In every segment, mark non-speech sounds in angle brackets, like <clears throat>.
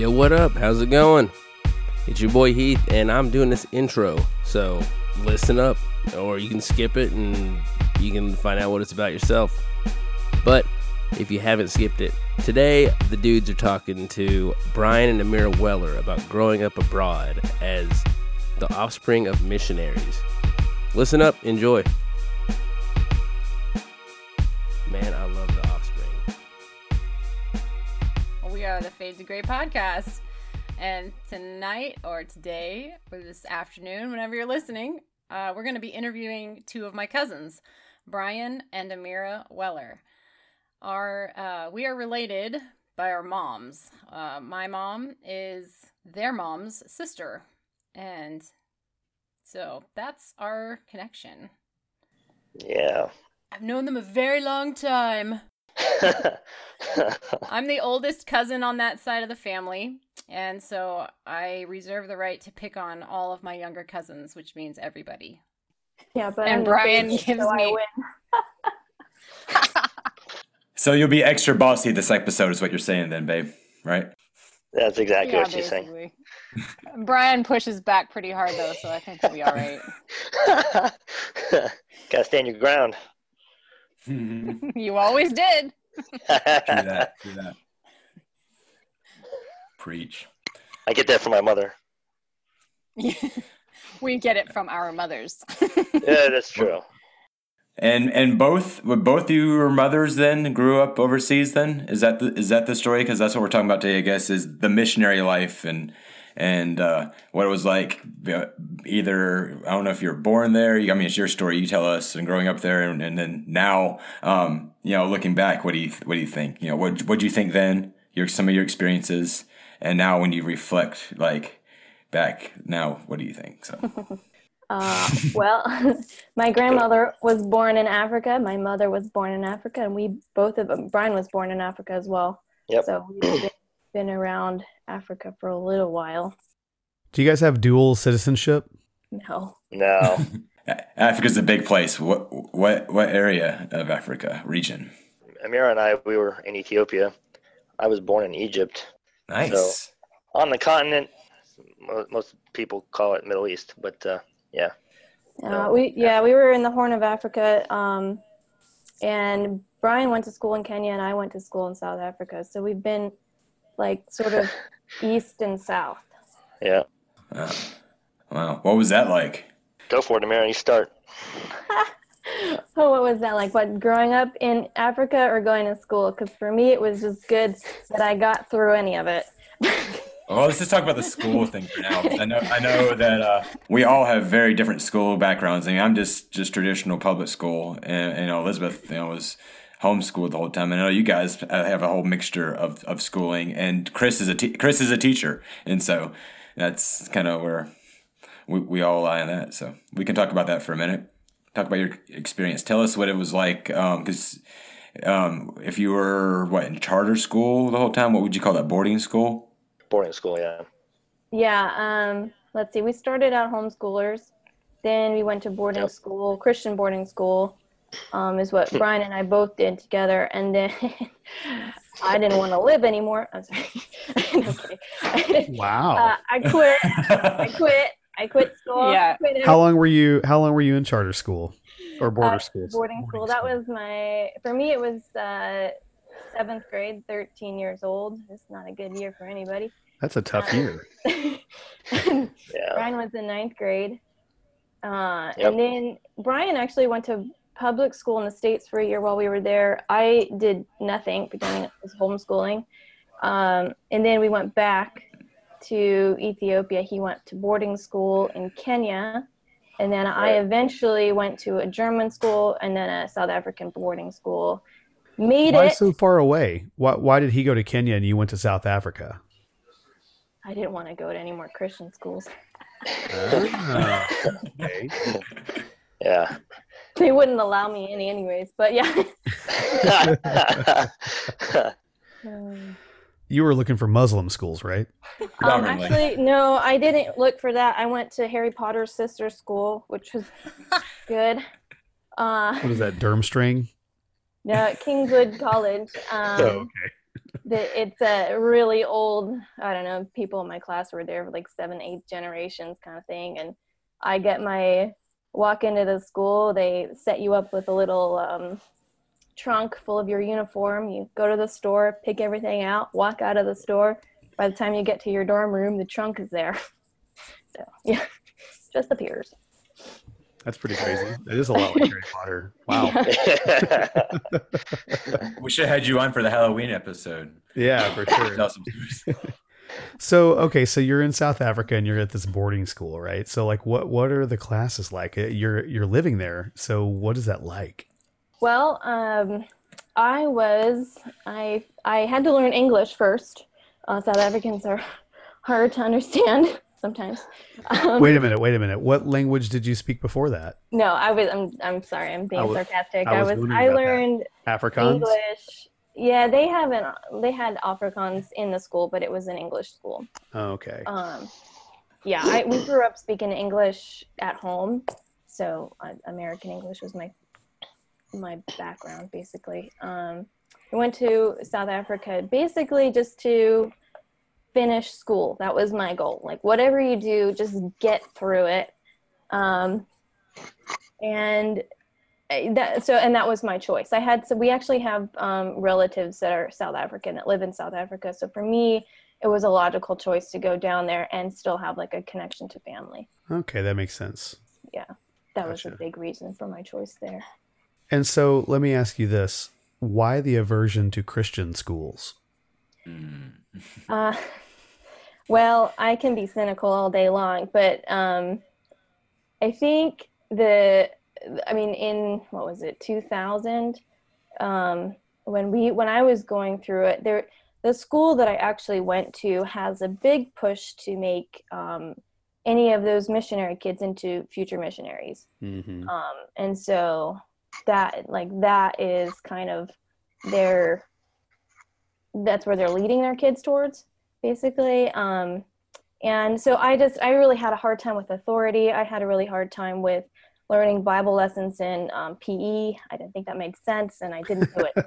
Yo, what up? How's it going? It's your boy Heath, and I'm doing this intro. So listen up, or you can skip it and you can find out what it's about yourself. But if you haven't skipped it, today the dudes are talking to Brian and Amira Weller about growing up abroad as the offspring of missionaries. Listen up, enjoy. Man, I love are the Fade to Gray podcast. And tonight, or today, or this afternoon, whenever you're listening, uh, we're going to be interviewing two of my cousins, Brian and Amira Weller. Our, uh, we are related by our moms. Uh, my mom is their mom's sister. And so that's our connection. Yeah. I've known them a very long time. <laughs> I'm the oldest cousin on that side of the family, and so I reserve the right to pick on all of my younger cousins, which means everybody. Yeah, but And I'm Brian the gives so I me- win. <laughs> So you'll be extra bossy this episode, is what you're saying, then, babe, right? That's exactly yeah, what she's saying. Brian pushes back pretty hard though, so I think we'll be all right. <laughs> Gotta stand your ground. True <laughs> you always did. <laughs> do that. True that. Preach. I get that from my mother. <laughs> we get it from our mothers. Yeah, that's true. And and both would both you were mothers then grew up overseas. Then is that the, is that the story? Because that's what we're talking about today. I guess is the missionary life and and uh, what it was like. Either I don't know if you're born there. I mean, it's your story. You tell us and growing up there, and, and then now, um, you know, looking back, what do you what do you think? You know, what what do you think then? Your some of your experiences, and now when you reflect, like back now, what do you think? So. <laughs> Uh, well, <laughs> my grandmother was born in Africa. My mother was born in Africa, and we both of them. Brian was born in Africa as well. Yep. So we've been, been around Africa for a little while. Do you guys have dual citizenship? No, No. <laughs> Africa's a big place. What what what area of Africa region? Amira and I, we were in Ethiopia. I was born in Egypt. Nice. On the continent, most people call it Middle East, but uh, yeah. uh, we yeah we were in the Horn of Africa, um, and Brian went to school in Kenya, and I went to school in South Africa. So we've been like sort of east and south. Yeah. Wow. wow. What was that like? Go for it, Amira. You start. <laughs> Oh, what was that like? What growing up in Africa or going to school? Because for me, it was just good that I got through any of it. <laughs> Well, let's just talk about the school thing for now. I know I know that uh, we all have very different school backgrounds. I mean, I'm just just traditional public school, and, and you know, Elizabeth, you know, was homeschooled the whole time. I know you guys have a whole mixture of, of schooling, and Chris is a te- Chris is a teacher, and so that's kind of where we, we all lie on that. So we can talk about that for a minute. Talk about your experience. Tell us what it was like, because um, if you were what in charter school the whole time, what would you call that? Boarding school. Boarding school, yeah. Yeah. Um, let's see. We started out homeschoolers. Then we went to boarding Yep. school, Christian boarding school, um, is what Brian and I both did together. And then <laughs> I didn't want to live anymore. I'm sorry. <laughs> No, kidding. Wow. uh, I quit. I <laughs> quit. I quit school. Yeah. Quit how long were you? How long were you in charter school or border Uh, schools? boarding school. That was my for me. It was uh, seventh grade, thirteen years old. It's not a good year for anybody. That's a tough year. Yeah. Brian was in ninth grade, uh, Yep. and then Brian actually went to public school in the states for a year while we were there. I did nothing, pretending it was homeschooling, um, and then we went back to Ethiopia. He went to boarding school in Kenya, and then I eventually went to a German school and then a South African boarding school. Made Why it. so far away? Why, why did he go to Kenya and you went to South Africa? I didn't want to go to any more Christian schools. <laughs> Ah, okay. Yeah. They wouldn't allow me any, anyways. But yeah. Um, <laughs> You were looking for Muslim schools, right? <laughs> Um, actually, no, I didn't look for that. I went to Harry Potter's sister school, which was good. Uh, What is that, Durmstrang? no, Kingswood College. <laughs> Um, Oh, okay. the, it's a really old. I don't know. People in my class were there for like seven, eight generations, kind of thing. And I get my walk into the school. They set you up with a little um, trunk full of your uniform. You go to the store, pick everything out, walk out of the store. By the time you get to your dorm room, the trunk is there. <laughs> So yeah, <laughs> just appears. That's pretty crazy. It is a lot like Harry Potter. Wow. we should have had you on for the Halloween episode. Yeah, for sure. <laughs> Tell some stories. So okay, so you're in South Africa and you're at this boarding school, right? So like, what what are the classes like? Uh, You're you're living there, so what is that like? Well, um, I was I I had to learn English first. Uh, South Africans are <laughs> hard to understand <laughs> sometimes. Um, Wait a minute, wait a minute. What language did you speak before that? No, I was. I'm. I'm sorry. I'm being I was- sarcastic. I I was was. I about that. learned Afrikaans. English. Yeah, they haven't. They had Afrikaans in the school, but it was an English school. Oh, okay. Um, yeah, I, we grew up speaking English at home, so uh, American English was my my background basically. Um, I went to South Africa basically just to finish school. That was my goal. Like whatever you do, just get through it. Um, and that so and that was my choice. I had so we actually have um, relatives that are South African that live in South Africa. So for me, it was a logical choice to go down there and still have like a connection to family. Okay, that makes sense. Yeah. That was a big reason for my choice there. And so let me ask you this: Why the aversion to Christian schools? Mm. Uh, <laughs> well, I can be cynical all day long, but um, I think the, I mean, in what was it, 2000, um, when we when I was going through it, there the school that I actually went to has a big push to make um, any of those missionary kids into future missionaries. Mm-hmm. um, and so that like that is kind of their that's where they're leading their kids towards basically um, and so i just i really had a hard time with authority i had a really hard time with learning bible lessons in um, pe i didn't think that made sense and i didn't do it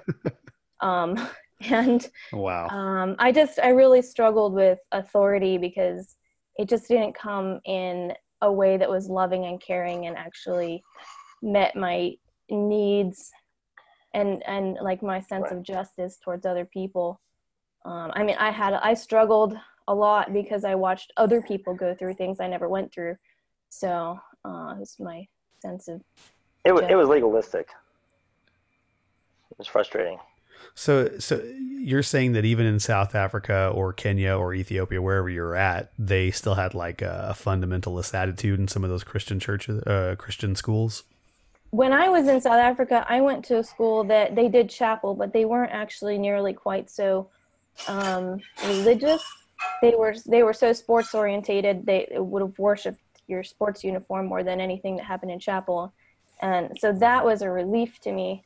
<laughs> um, and Wow. um, I just I really struggled with authority because it just didn't come in a way that was loving and caring and actually met my needs and and like my sense of justice towards other people. Um, I mean, I had I struggled a lot because I watched other people go through things I never went through. So uh, was my sense of It was Yeah. it was legalistic. It was frustrating. So, so you're saying that even in South Africa or Kenya or Ethiopia, wherever you're at, they still had like a, fundamentalist attitude in some of those Christian churches, uh, Christian schools. when I was in South Africa, I went to a school that they did chapel, but they weren't actually nearly quite so um, religious. They were they were so sports orientated. They would have worshipped your sports uniform more than anything that happened in chapel, and so that was a relief to me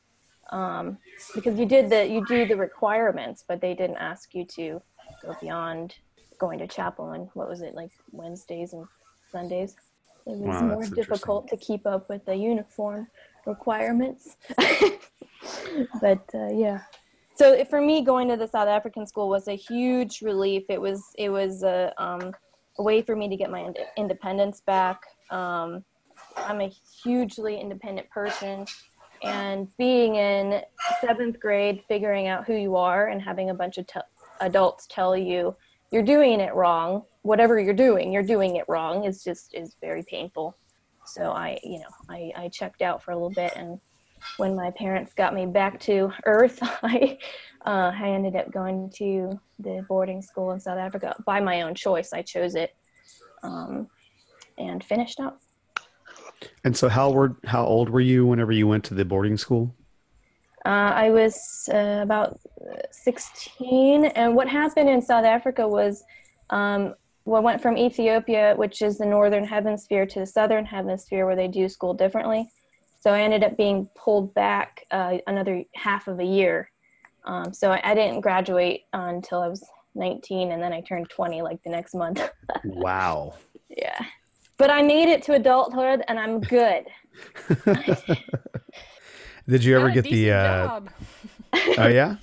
um, because you did the you do the requirements, but they didn't ask you to go beyond going to chapel and what was it like Wednesdays and Sundays. It was Wow, more difficult to keep up with the uniform requirements. <laughs> but uh, yeah, so for me, going to the South African school was a huge relief. It was it was a, um, a way for me to get my ind- independence back. Um, I'm a hugely independent person, and being in seventh grade, figuring out who you are, and having a bunch of te- adults tell you you're doing it wrong. Whatever you're doing, you're doing it wrong. It's just is very painful. So I, you know, I, I checked out for a little bit, and when my parents got me back to Earth, <laughs> I uh, I ended up going to the boarding school in South Africa by my own choice. I chose it, um, and finished up. And so, how were how old were you whenever you went to the boarding school? Uh, I was uh, about 16, and what happened in South Africa was um, well, went from Ethiopia, which is the northern hemisphere, to the southern hemisphere, where they do school differently. So I ended up being pulled back uh, another half of a year. Um, so I, I, didn't graduate until I was 19, and then I turned 20 like the next month. <laughs> wow. Yeah, but I made it to adulthood, and I'm good. <laughs> Did you ever get the? Uh, oh <laughs> yeah.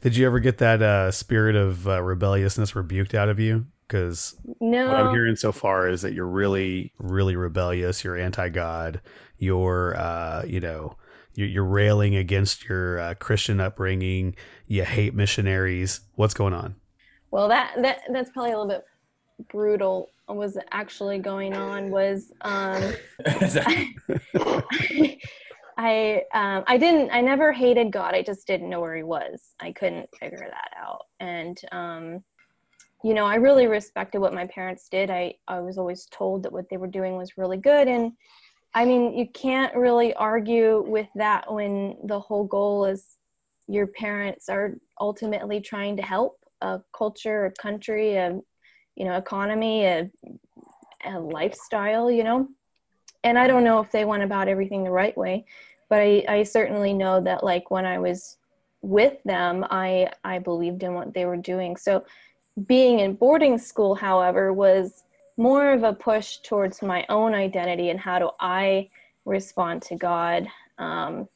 Did you ever get that uh, spirit of uh, rebelliousness rebuked out of you? Because no. what I'm hearing so far is that you're really, really rebellious. You're anti-God. You're, uh, you know, you're, railing against your uh, Christian upbringing. You hate missionaries. What's going on? Well, that that that's probably a little bit brutal. Was actually going on was um, <laughs> I um, I didn't I never hated God. I just didn't know where he was. I couldn't figure that out. And um, you know, I really respected what my parents did. I I was always told that what they were doing was really good and I mean, you can't really argue with that when the whole goal is your parents are ultimately trying to help a culture, a country, a you know, economy, a, a lifestyle, you know and I don't know if they went about everything the right way, but I, I certainly know that like when I was with them, I I believed in what they were doing. So being in boarding school, however, was more of a push towards my own identity and how do I respond to God. Um,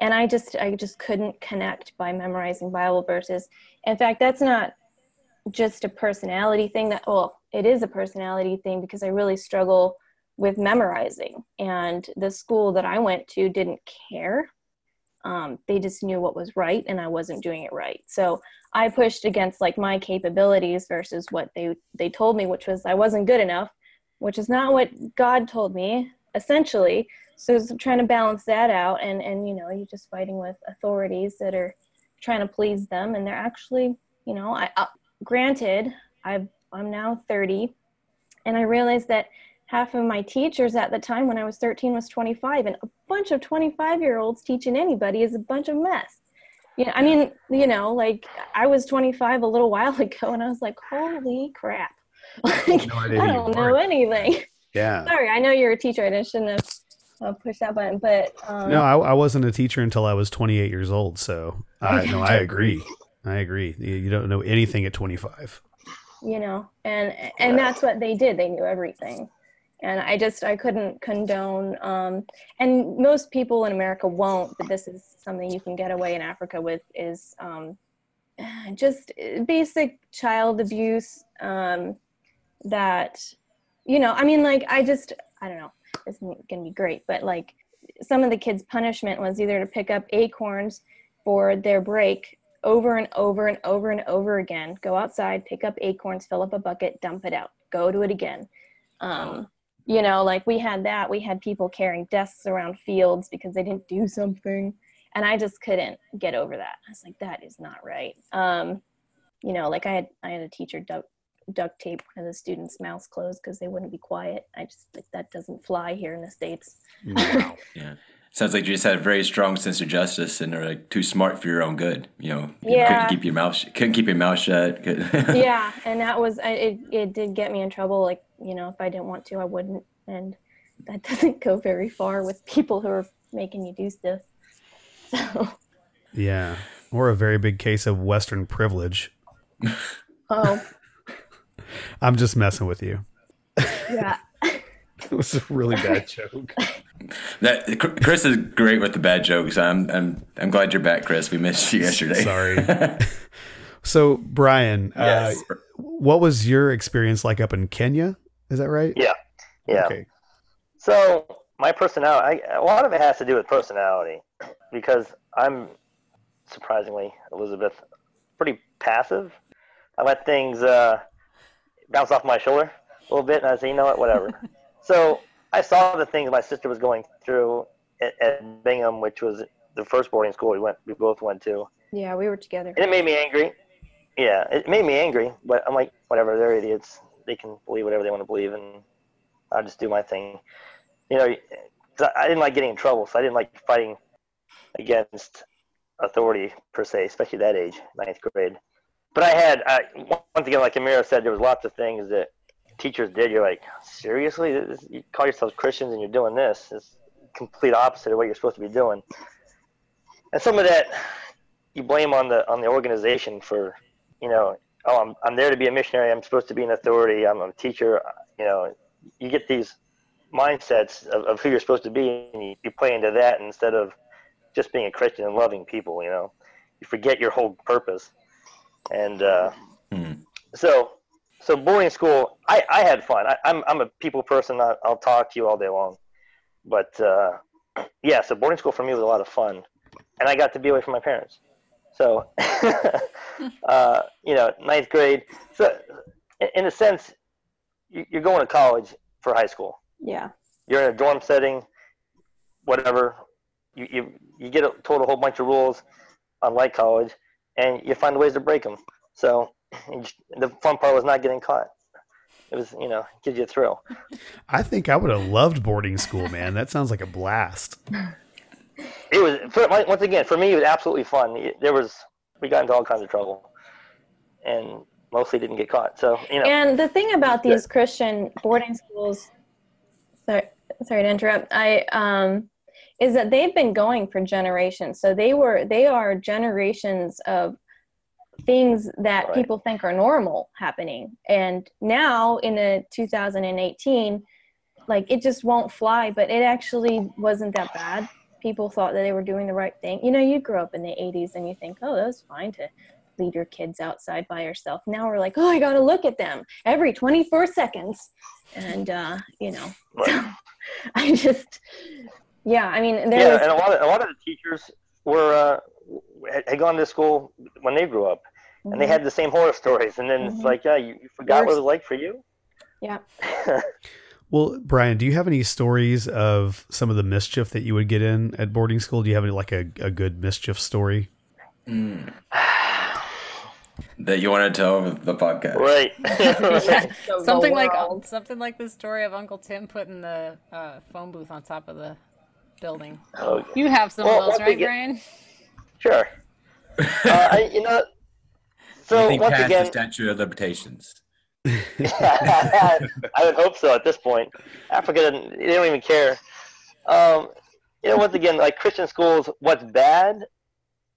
and I just I just couldn't connect by memorizing Bible verses. In fact, that's not just a personality thing. That well, it is a personality thing because I really struggle with memorizing. And the school that I went to didn't care. Um, they just knew what was right, and I wasn't doing it right. So I pushed against like my capabilities versus what they they told me, which was I wasn't good enough, which is not what God told me essentially. So I was trying to balance that out, and and you know you're just fighting with authorities that are trying to please them, and they're actually you know I uh, granted I I'm now 30, and I realized that half of my teachers at the time when I was 13 was 25 and bunch of 25 year olds teaching anybody is a bunch of mess. Yeah, I mean, you know, like I was 25 a little while <laughs> ago and I was like, holy crap. <laughs> Like, no I don't know anything. Yeah. Sorry, I know you're a teacher. I shouldn't have uh, pushed that button, but um, no, I, I, wasn't a teacher until I was 28 years old. So I, no, I <laughs> agree. I agree. You don't know anything at 25. You know, and and that's what they did. They knew everything and i just i couldn't condone um, and most people in america won't but this is something you can get away in africa with is um, just basic child abuse um, that you know i mean like i just i don't know this isn't gonna be great but like some of the kids punishment was either to pick up acorns for their break over and over and over and over again go outside pick up acorns fill up a bucket dump it out go to it again. Um, you know like we had that we had people carrying desks around fields because they didn't do something and i just couldn't get over that. I was like that is not right. Um, you know like i had i had a teacher duct, duct tape one of the students mouths closed because they wouldn't be quiet. I just like that doesn't fly here in the states. Wow. Yeah sounds like you just had a very strong sense of justice and are like too smart for your own good you know you yeah. couldn't keep your mouth couldn't keep your mouth shut <laughs> yeah and that was it, it did get me in trouble like you know, if I didn't want to, I wouldn't. And that <laughs> doesn't go very far with people who are making you do stuff. <laughs> So. Yeah. Or a very big case of Western privilege. Oh. I'm just messing with you. Yeah. it was a really bad joke. That Chris is great with the bad jokes. I'm I'm I'm glad you're back, Chris. We missed you yesterday. Sorry. <laughs> so Brian, uh, yes. uh, what was your experience like up in Kenya? Is that right? Yeah. Yeah. Okay. So my personality, I, a lot of it has to do with personality, because I'm surprisingly Elizabeth pretty passive. I let things uh, bounce off my shoulder a little bit, and I say, you know what, whatever. <laughs> so I saw the things my sister was going through at, at Bingham, which was the first boarding school we went, we both went to. Yeah, we were together. And it made me angry. Yeah, it made me angry, but I'm like, whatever, they're idiots they can believe whatever they want to believe, and I'll just do my thing. you know, 'cause I I didn't like getting in trouble, so I didn't like fighting against authority per se, especially that age, ninth grade. But I had, I, once again, like Amira said, there was lots of things that teachers did. You're like, seriously, This- you call yourselves Christians and you're doing this? It's complete opposite of what you're supposed to be doing. And some of that you blame on the on the organization for, you know, oh, I'm I'm there to be a missionary. I'm supposed to be an authority. I'm a teacher. You know, you get these mindsets of, of who you're supposed to be, and you, you play into that instead of just being a Christian and loving people. You know, you forget your whole purpose. And uh, Hmm. so, so boarding school, I, I had fun. I, I'm I'm a people person. I, I'll talk to you all day long. But uh, <clears throat> yeah, so boarding school for me was a lot of fun, and I got to be away from my parents. So, <laughs> uh, you know, ninth grade. So, in, a sense, you, you're going to college for high school. Yeah. You're in a dorm setting, whatever. You you, you get a, told a whole bunch of rules, unlike college, and you find ways to break them. So, the fun part was not getting caught. It was, you know, gives you a thrill. I think I would have loved boarding school, man. That sounds like a blast. It was for, once again for me. It was absolutely fun. There was we got into all kinds of trouble, and mostly didn't get caught. So you know, And the thing about these Christian boarding schools, sorry, sorry to interrupt, I um, is that they've been going for generations. So they were they are generations of things that Right. people think are normal happening. And now in the 2018, like it just won't fly. But it actually wasn't that bad. People thought that they were doing the right thing. You know, you grew up in the 80s and you think, oh, that was fine to leave your kids outside by yourself. Now we're like, oh, I got to look at them every 24 seconds. And, uh, you know, <laughs> Right. I just, yeah, I mean, there yeah, was, and a lot of a lot of the teachers were uh, had, had gone to school when they grew up, and they Mhm. had the same horror stories. And then it's Mhm. like, yeah, you, you forgot what Worse. it was like for you. yeah. <laughs> Well, Brian, do you have any stories of some of the mischief that you would get in at boarding school? Do you have any, like a, a good mischief story? Mm. <sighs> That you want to tell over the podcast. right. <laughs> Yeah, <laughs> The something like something like the story of Uncle Tim putting the uh, phone booth on top of the building. Oh, You have some Well, of those, right, again- Brian? sure. Uh, I, you know. So once again, the statute of limitations. <laughs> I would hope so at this point. Africa doesn't, they don't even care. Um, you know, once again, like Christian schools, what's bad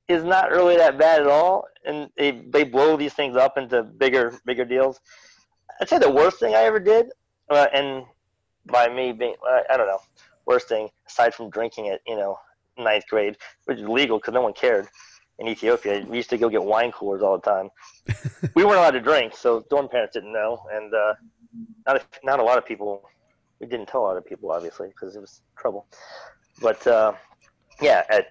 is not really that bad at all, and they they blow these things up into bigger bigger deals. I'd say the worst thing I ever did, uh, and by me being, I, I don't know, worst thing aside from drinking at you know ninth grade, which is legal because no one cared in Ethiopia. We used to go get wine coolers all the time. <laughs> we weren't allowed to drink, so dorm parents didn't know, and uh, not a, not a lot of people. We didn't tell a lot of people, obviously, because it was trouble. But uh, yeah, at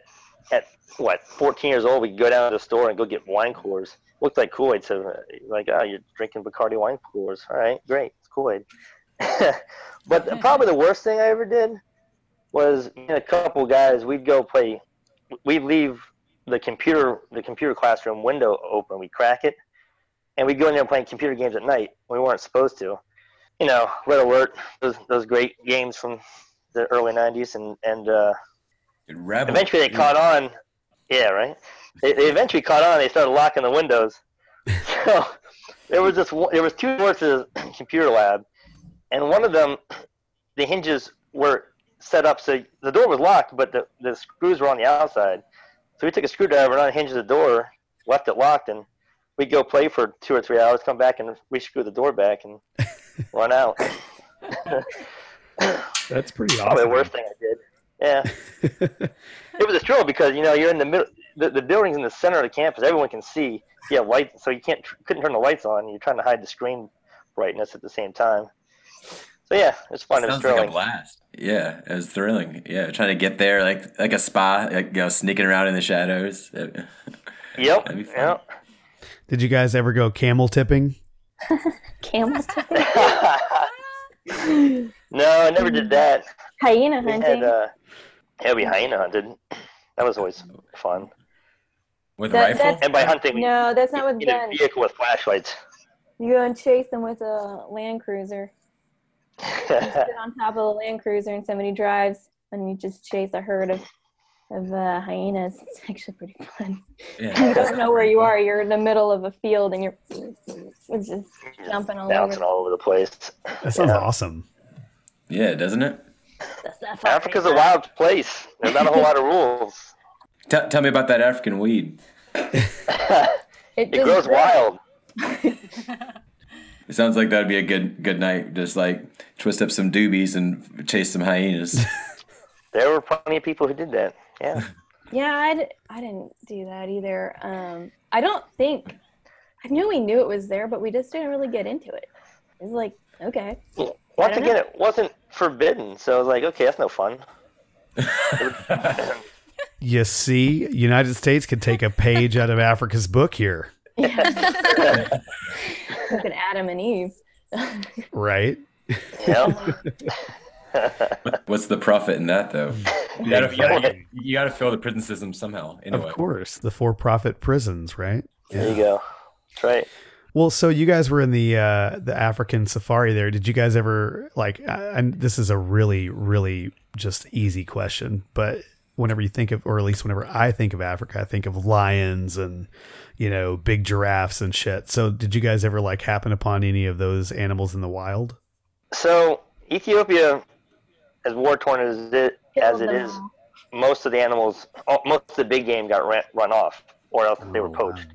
at what 14 years old, we go down to the store and go get wine coolers. Looked like Kool Aid, so uh, like, oh, you're drinking Bacardi wine coolers. All right, great, it's Kool Aid. <laughs> but probably the worst thing I ever did was me and a couple guys. We'd go play. We'd leave the computer the computer classroom window open. We crack it, and we go in there playing computer games at night. We weren't supposed to. You know, Red Alert, those those great games from the early '90s, and and uh, eventually they caught on. Yeah, right. They, they eventually caught on. They started locking the windows. <laughs> So there was this. There was two doors to the <clears throat> computer lab, and one of them, the hinges were set up so the door was locked, but the the screws were on the outside. So we took a screwdriver and unhinged the door, left it locked, and we'd go play for two or three hours, come back and rescrew the door back and <laughs> run out. <laughs> <laughs> That's pretty Probably the worst thing I did. Yeah. it was a thrill because you know you're in the middle. The, the building's in the center of the campus. Everyone can see. Yeah, have lights, so you can't couldn't turn the lights on. You're trying to hide the screen brightness at the same time. So yeah, it's fun. It was Sounds like a blast. Yeah, it was thrilling. Yeah, trying to get there like like a spy, like you know, sneaking around in the shadows. Yep. <laughs> That'd be fun. Yep. Did you guys ever go camel tipping? <laughs> camel tipping. <laughs> no, I never did that. hyena We hunting. had uh, yeah, we hyena hunted. That was always fun. With That- rifle. And by hunting, no, that's not what in a guns. vehicle with flashlights. You go and chase them with a Land Cruiser. Sit on top of the Land Cruiser and somebody drives, and you just chase a herd of of uh, hyenas. It's actually pretty fun. you don't know where you are. You're in the middle of a field, and you're just jumping all over. bouncing all over the place. That sounds Yeah. awesome. yeah, doesn't it? Africa's a wild place. There's not a whole lot of rules. Tell tell me about that African weed. <laughs> It just grows wild. <laughs> It sounds like that'd be a good good night. Just like twist up some doobies and chase some hyenas. <laughs> There were plenty of people who did that. Yeah. <laughs> Yeah, I, d- I didn't do that either. Um, I don't think I knew we knew it was there, but we just didn't really get into it. It was like, okay, Once don't again, know. it wasn't forbidden, so I was like, okay, that's no fun. <laughs> You see, United States could take a page out of Africa's book here, <laughs> <laughs> look at Adam and Eve. <laughs> right? Yeah. What's the profit in that though? You gotta, you, gotta, you gotta fill the prison system somehow. Anyway, Of course, the for-profit prisons, right? there you go. That's right. Well, so you guys were in the uh, the African safari there. Did you guys ever like? And this is a really, really just easy question, but whenever you think of, or at least whenever I think of Africa, I think of lions and you know big giraffes and shit. So, did you guys ever like happen upon any of those animals in the wild? So Ethiopia, as war torn as it as Killed it them is, all. most of the animals, uh, most of the big game got ran, run off, or else they were Oh, poached. wow.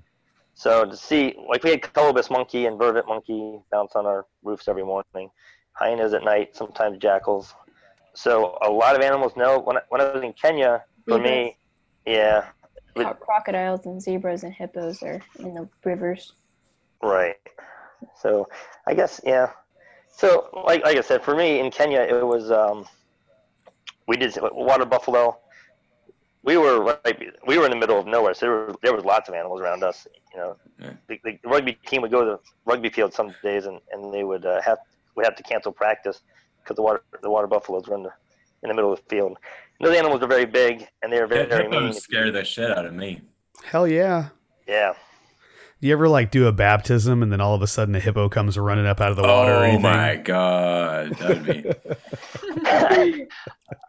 So to see, like we had colobus monkey and vervet monkey bounce on our roofs every morning, hyenas at night, sometimes jackals. So a lot of animals know. When I, when I was in Kenya, for me, yeah, Cro- crocodiles and zebras and hippos are in the rivers. Right. So I guess yeah. So like like I said, for me in Kenya it was um, we did water buffalo. We were like we were in the middle of nowhere, so there, were, there was lots of animals around us. You know, Yeah. the, the rugby team would go to the rugby field some days, and, and they would uh, have we have to cancel practice because the water the water buffaloes were in the in the middle of the field. And those animals are very big, and they are very very mean. hippos scare the shit out of me. Hell yeah! Yeah. Do you ever like do a baptism and then all of a sudden a hippo comes running up out of the water oh anything? my god, that'd be <laughs>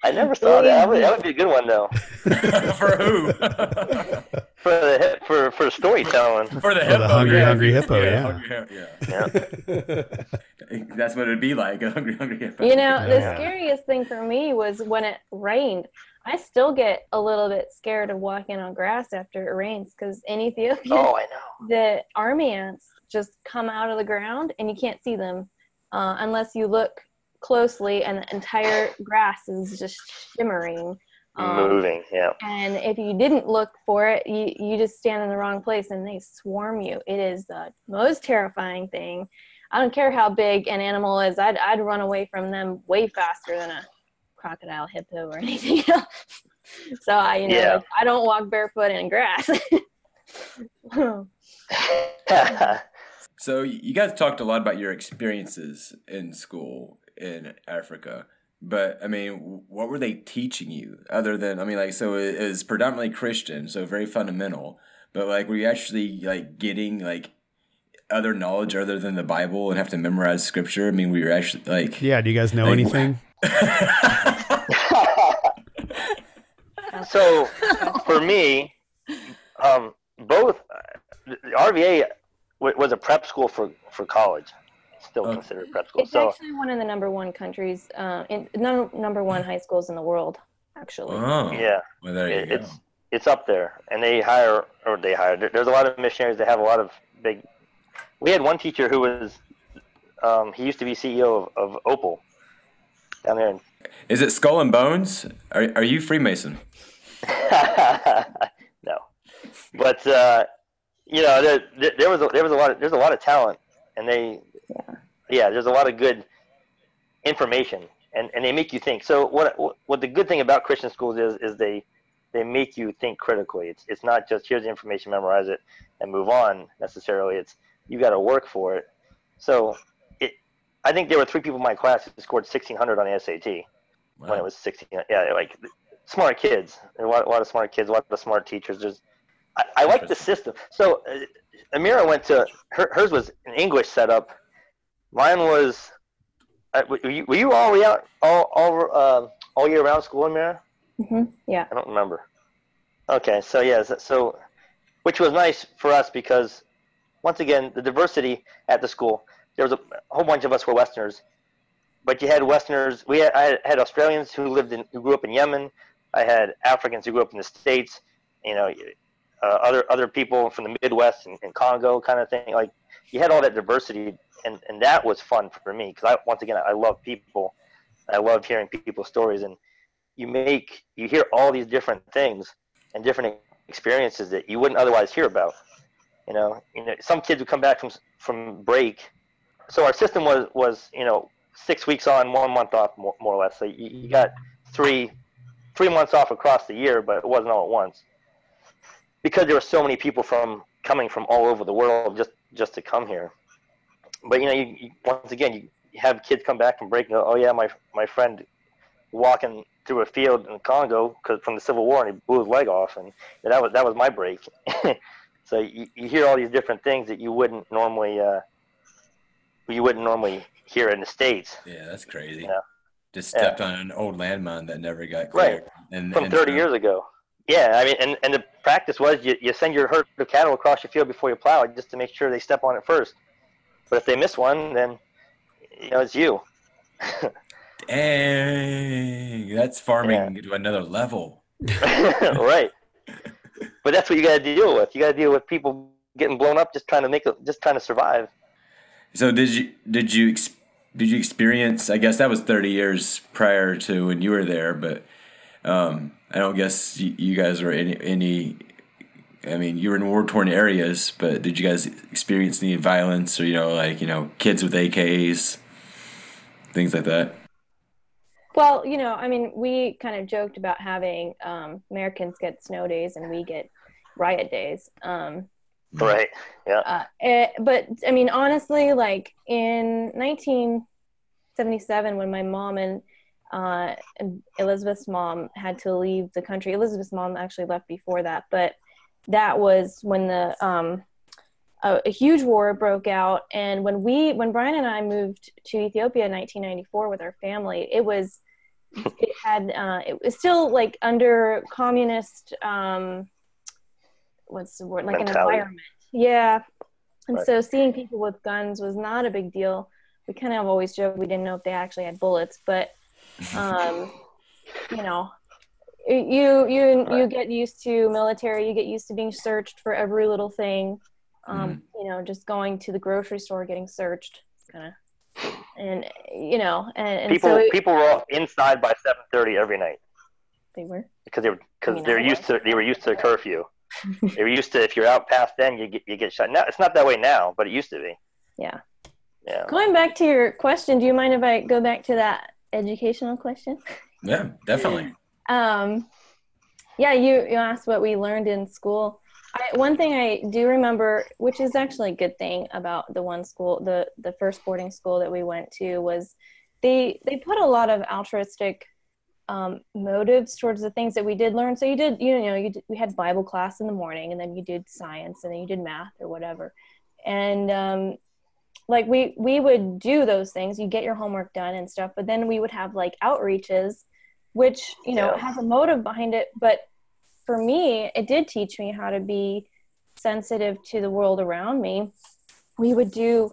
I never saw that. That would, that would be a good one though. <laughs> for who? <laughs> For the hip- for for storytelling. for the the hippo, hungry, yeah. hungry hippo, yeah. hungry yeah. Yeah. That's what it'd be like a hungry, hungry hippo. You know, the scariest thing for me was when it rained. I still get a little bit scared of walking on grass after it rains because in Ethiopia, Oh, I know. the army ants just come out of the ground and you can't see them uh, unless you look closely and the entire grass is just shimmering. Um, Moving. Yeah. and if you didn't look for it, you, you just stand in the wrong place and they swarm you. It is the most terrifying thing. I don't care how big an animal is, I'd, I'd run away from them way faster than a crocodile, hippo, or <laughs> anything else. So I, you know, Yeah. I don't walk barefoot in grass. <laughs> So you guys talked a lot about your experiences in school in Africa, but I mean, what were they teaching you other than I mean, like, so it is predominantly Christian, so very fundamental. But like, were you actually like getting like other knowledge other than the Bible and have to memorize scripture? I mean, we were actually like, Yeah, do you guys know Like- anything? <laughs> so for me, um, both the RVA was a prep school for for college. Still Oh. considered prep school. it's So actually one of the number one countries, uh, in num- number one high schools in the world, actually. oh, yeah, well, there you it, go. it's it's up there, and they hire or they hire. There's a lot of missionaries that have a lot of big. We had one teacher who was, um, he used to be CEO of, of Opal down there in Is it Skull and Bones? Are are you Freemason? <laughs> no, but uh, you know, there, there, there was a, there was a lot of there's a lot of talent, and they, yeah, there's a lot of good information, and, and they make you think. So what what- what the good thing about Christian schools is is they they make you think critically. It's it's not just here's the information, memorize it, and move on necessarily. It's you got to work for it. So it, I think there were three people in my class who scored 1600 on the SAT when it was 16 yeah like smart kids a lot, a lot of smart kids a lot of smart teachers there's i, I like the system so uh, amira went to her, hers was an english setup mine was uh, were you, were you all year all all uh, all year round school in there? hmm Yeah. I don't remember. Okay, so yeah, so- so which was nice for us because once again the diversity at the school. There was a whole bunch of us were Westerners, but you had Westerners. We had, I had, Australians who lived in who grew up in Yemen. I had Africans who grew up in the states. You know, uh, other other people from the Midwest and, and Congo kind of thing. Like you had all that diversity, and and that was fun for me because I once again I love people. I love hearing people's stories, and you make you hear all these different things and different experiences that you wouldn't otherwise hear about. You know, you know, some kids would come back from from break. So our system was was you know six weeks on, one month off, more, more or less. So you, you got three three months off across the year, but it wasn't all at once because there were so many people from coming from all over the world just just to come here. But you know, you, you, once again, you have kids come back from break and go, "Oh yeah, my my friend walking through a field in Congo cause from the Civil War and he blew his leg off, and that was that was my break." <laughs> so you, you hear all these different things that you wouldn't normally uh, you wouldn't normally hear in the states. Yeah, that's crazy. Yeah. Just Yeah. stepped on an old landmine that never got Right. cleared. And, from and 30 so- years ago. Yeah, I mean, and, and the practice was you, you send your herd of cattle across your field before you plow it just to make sure they step on it first. But if they miss one, then you know it's you. <laughs> Dang, that's farming to another level. <laughs> <laughs> right. But that's what you got to deal with. You got to deal with people getting blown up just trying to make it, just trying to survive. So did you did you did you experience? I guess that was thirty years prior to when you were there, but um, I don't guess you, you guys were any any. I mean, you were in war torn areas, but did you guys experience any violence or you know, like you know, kids with AKs, things like that? Well, you know, I mean, we kind of joked about having um, Americans get snow days and we get riot days. Um, Right. Yeah. uh, eh, but I mean, honestly, like in 1977, when my mom and uh, Elizabeth's mom had to leave the country, Elizabeth's mom actually left before that, but that was when the um, a, a huge war broke out. And when we, when Brian and I moved to Ethiopia in 1994 with our family, it was it had uh, it was still like under communist um, what's the word like an environment. Yeah. And Right. so seeing people with guns was not a big deal. We kind of always joke we didn't know if they actually had bullets but <laughs> um, you know you you you get used to military you get used to being searched for every little thing. Um, Mm-hmm. you know just going to the grocery store getting searched kind of and you know and, and people so it- people were all inside by 7:30 every night. They were? Because they were because mean, they're used to they were used to the curfew. They were used to if you're out past then you get you get shot. Now it's not that way now, but it used to be. yeah Yeah. going back to your question do you mind if i go back to that educational question <laughs> Yeah, definitely. um yeah you you asked what we learned in school I, one thing i do remember which is actually a good thing about the one school the the first boarding school that we went to was they they put a lot of altruistic um, motives towards the things that we did learn. So you did you know you did, we had bible class in the morning and then you did science and then you did math or whatever. And um, like we we would do those things. You get your homework done and stuff but then we would have like outreaches which you know Yeah. has a motive behind it. But for me it did teach me how to be sensitive to the world around me. We would do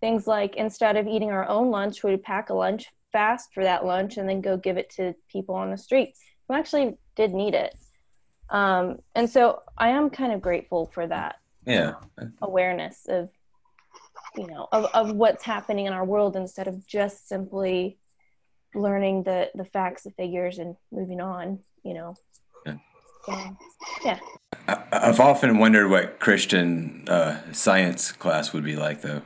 things like instead of eating our own lunch we would pack a lunch fast for that lunch and then go give it to people on the street who actually did need it um, and so i am kind of grateful for that Yeah. awareness of you know of, of what's happening in our world instead of just simply learning the the facts the figures and moving on you know Yeah. so, yeah I, I've often wondered what Christian uh, science class would be like, though.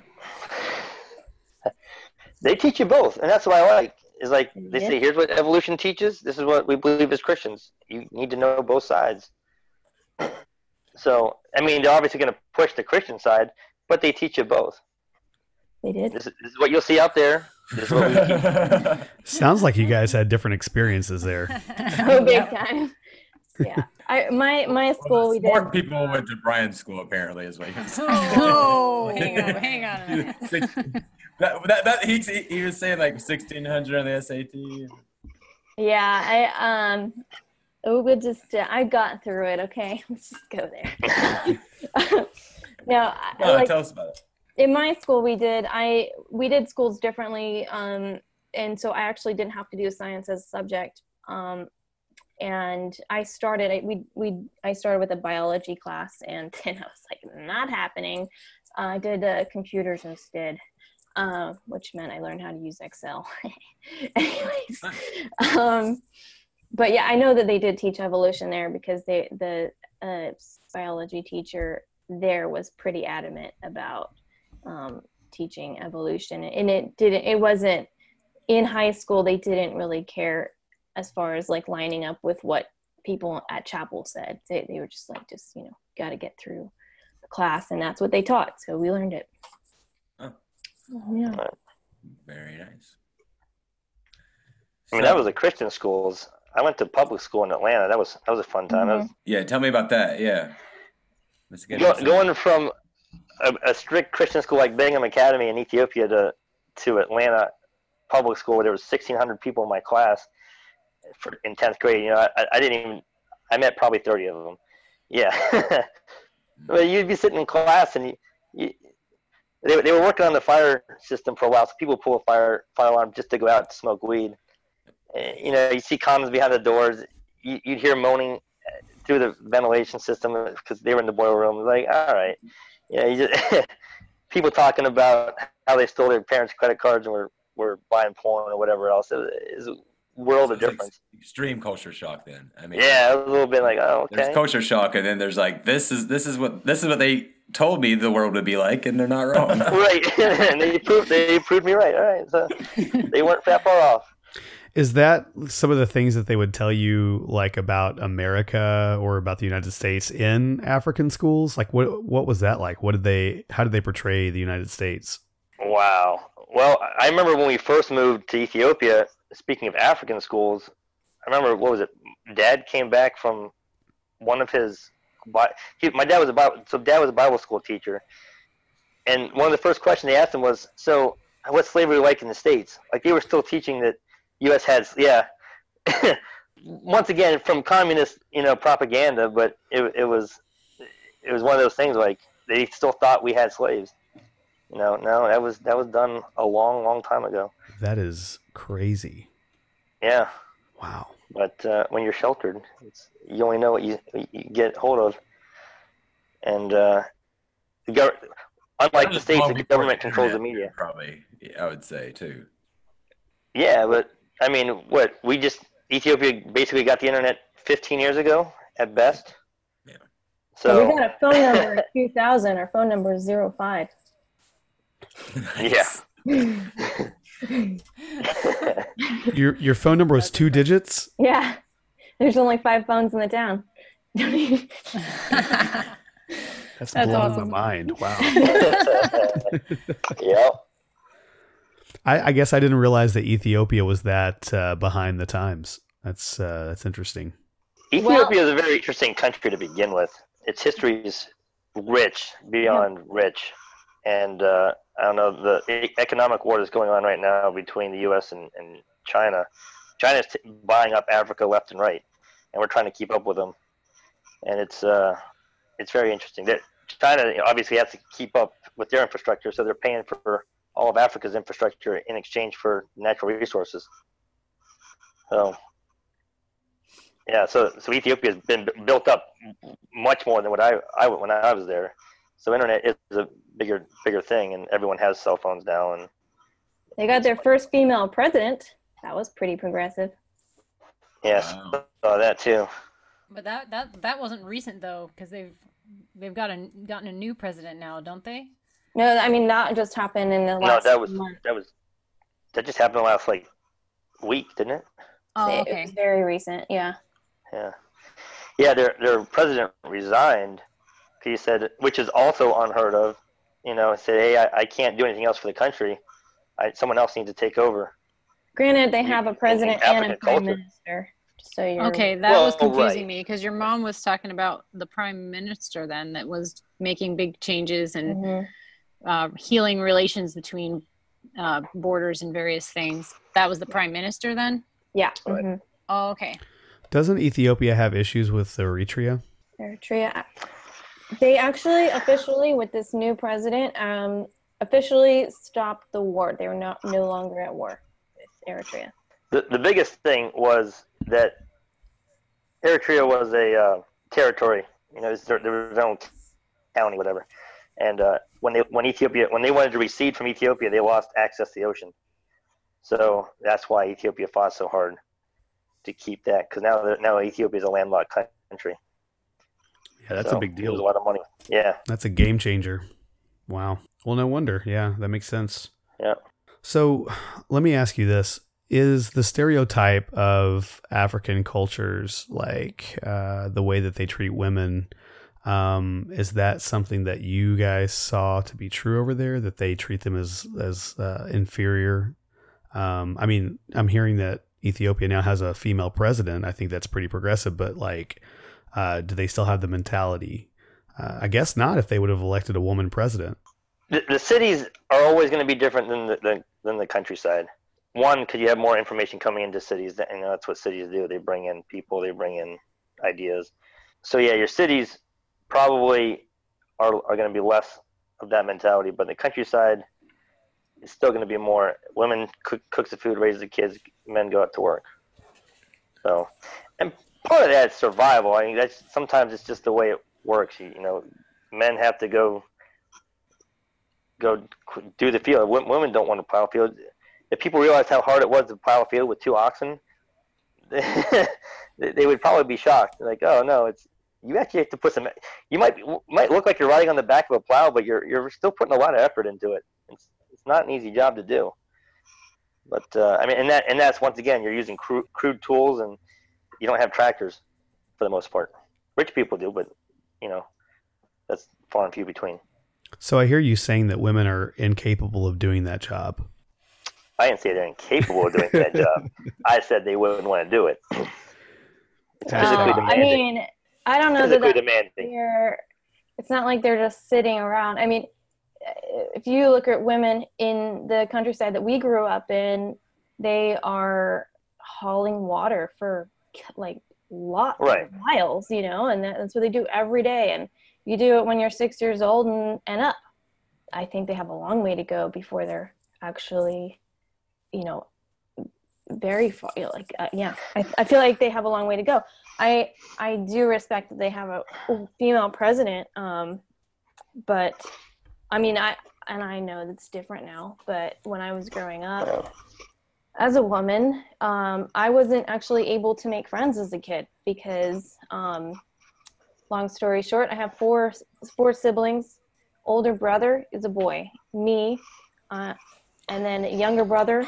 They teach you both, and that's what I like. Is like they Yeah. say, here's what evolution teaches. This is what we believe as Christians. You need to know both sides. <clears throat> So, I mean, they're obviously going to push the Christian side, but they teach you both. they did This is, this is what you'll see out there. This is what we teach. <laughs> Sounds like you guys had different experiences there. <laughs> oh big time Yeah. I my my school we did. Smart people went to Brian's school apparently, is what he was saying. <laughs> Oh, hang on, <laughs> hang on. <laughs> Six- that, that, that, he, he was saying like 1600 on the SAT. Yeah, I um, oh, we just uh, I got through it. Okay, let's just go there. no, No, like tell us about it. in my school we did I we did schools differently, um, and so I actually didn't have to do science as a subject. Um, and I started I, we we I started with a biology class, and then <laughs> I was like, not happening. Uh, I did uh, computers instead. Uh, which meant I learned how to use Excel. <laughs> Anyways, um, but yeah, I know that they did teach evolution there because they the uh, biology teacher there was pretty adamant about um, teaching evolution, and it didn't. It wasn't in high school. They didn't really care as far as like lining up with what people at chapel said. They they were just like, just you know, got to get through the class, and that's what they taught. So we learned it. Oh. Yeah. Very nice. I mean, that was the Christian schools. I went to public school in Atlanta. That was that was a fun time. That mm-hmm. was Yeah, tell me about that. Yeah. Go, going from a, a strict Christian school like Bingham Academy in Ethiopia to to Atlanta public school, where there was sixteen hundred people in my class for, in tenth grade. You know, I, I didn't even I met probably thirty of them. Yeah, <laughs> but you'd be sitting in class and you, you they, they were working on the fire system for a while, so people pull a fire fire alarm just to go out to smoke weed. Uh, You know, you see condoms behind the doors. You, you'd hear moaning uh, through the ventilation system because they were in the boiler room. Like, all right, yeah, you just <laughs> people talking about how they stole their parents' credit cards and were, were buying porn or whatever else. It was, it was world of It's like difference. extreme culture shock then. I mean, Yeah, it was a little bit like, oh, There's culture shock, and then there's like this is this is what this is what they told me the world would be like, and they're not <laughs> wrong. right, <laughs> and they proved they proved me right. All right, so <laughs> they weren't that far off. Is that some of the things that they would tell you, like about America or about the United States in African schools? Like, what what was that like? What did they? How did they portray the United States? Wow. Well, I remember when we first moved to Ethiopia. Speaking of African schools, I remember what was it? Dad came back from one of his. He, my dad was a Bible, so dad was a Bible school teacher, and one of the first questions they asked him was, "So, what's slavery like in the states?" Like they were still teaching that U.S. had, yeah. <laughs> Once again, from communist, you know, propaganda, but it it was it was one of those things like they still thought we had slaves. You know, no, that was that was done a long, long time ago. That is crazy. Yeah, Wow. but uh, when you're sheltered, it's, you only know what you, you get hold of. And uh, the gov- unlike the was states, the government controls the media. Probably, yeah, I would say too. Yeah, but I mean, what we just Ethiopia basically got the internet 15 years ago at best. Yeah. So, we So got a phone number in 2000. Our phone number is 05. Yeah. <laughs> Your your phone number was two digits. Yeah. There's only five phones in the town. That's, <laughs> That's blowing awesome. my mind. Wow. <laughs> yeah. I, I guess I didn't realize that Ethiopia was that uh, behind the times. That's uh, that's interesting. Ethiopia is a very interesting country to begin with. Its history is rich beyond rich, and uh, I don't know the economic war that's going on right now between the U.S. and, and China. China's t- buying up Africa left and right, and we're trying to keep up with them. And it's uh, it's very interesting. That China obviously has to keep up with their infrastructure, so they're paying for all of Africa's infrastructure in exchange for natural resources. So yeah, so so Ethiopia has been built up much more than what I, I when I was there. So internet is a bigger bigger thing, and everyone has cell phones now. And They got their first female president. That was pretty progressive. yes, Wow. saw that too. But that that that wasn't recent though, because they've they've got a gotten a new president now, don't they? No, I mean that just happened in the last No, last that was month. that was that just happened last like week, didn't it? Oh, It- It was very recent. Yeah. Yeah, yeah. Their their president resigned. He said, which is also unheard of. You know, said, "Hey, I, I can't do anything else for the country. I, someone else needs to take over." Granted, they have a president and a prime culture. minister. So you're Okay, that Well, was confusing right. me because your mom was talking about the prime minister then that was making big changes and Mhm. uh, healing relations between uh, borders and various things. That was the prime minister then. Yeah. Right. mhm. Oh, okay. Doesn't Ethiopia have issues with Eritrea? Eritrea. They actually officially, with this new president, um, officially stopped the war. They were not no longer at war with Eritrea. The, the biggest thing was that Eritrea was a uh, territory. You know, it was their, their own county, whatever. And uh, when they when Ethiopia when they wanted to recede from Ethiopia, they lost access to the ocean. So that's why Ethiopia fought so hard to keep that. Because now now Ethiopia is a landlocked country. Yeah, that's So a big It was a deal. lot of money. Yeah. That's a game changer. Wow. Well, no wonder. Yeah, that makes sense. Yeah. So let me ask you this. Is the stereotype of African cultures like uh, the way that they treat women? Um, is that something that you guys saw to be true over there? That they treat them as as uh, inferior? Um, I mean, I'm hearing that Ethiopia now has a female president. I think that's pretty progressive. But like, uh, do they still have the mentality? Uh, I guess not. If they would have elected a woman president. the, the cities are always going to be different than the, the than the countryside. One, because you have more information coming into cities, and that's what cities do. They bring in people, they bring in ideas. So yeah, your cities probably are are going to be less of that mentality, but the countryside is still going to be more. Women cook cooks the food, raises the kids, men go out to work. So, part of that is survival. I mean, that's sometimes it's just the way it works. You, you know, men have to go go do the field. Women don't want to plow field. If people realized how hard it was to plow a field with two oxen, they <laughs> they would probably be shocked. Like, oh no, it's you actually have to put some. You might might look like you're riding on the back of a plow, but you're you're still putting a lot of effort into it. It's it's not an easy job to do. But uh, I mean, and that and that's once again, you're using crude, crude tools, and you don't have tractors for the most part. Rich people do, but you know, that's far and few between. So I hear you saying that women are incapable of doing that job. I didn't say they're incapable of doing that job. <laughs> I said they wouldn't want to do it. Physically Uh, I mean, I don't know that Physically demanding. they're it's not like they're just sitting around i mean if you look at women in the countryside that we grew up in they are hauling water for like lots Right. of miles you know and that- that's what they do every day and you do it when you're six years old and, and up i think they have a long way to go before they're actually you know very far you know, like uh, yeah I, I feel like they have a long way to go i i do respect that they have a female president um but i mean i and i know that's different now but when i was growing up. As a woman um i wasn't actually able to make friends as a kid because um long story short i have four four siblings. Older brother is a boy me uh, and then a younger brother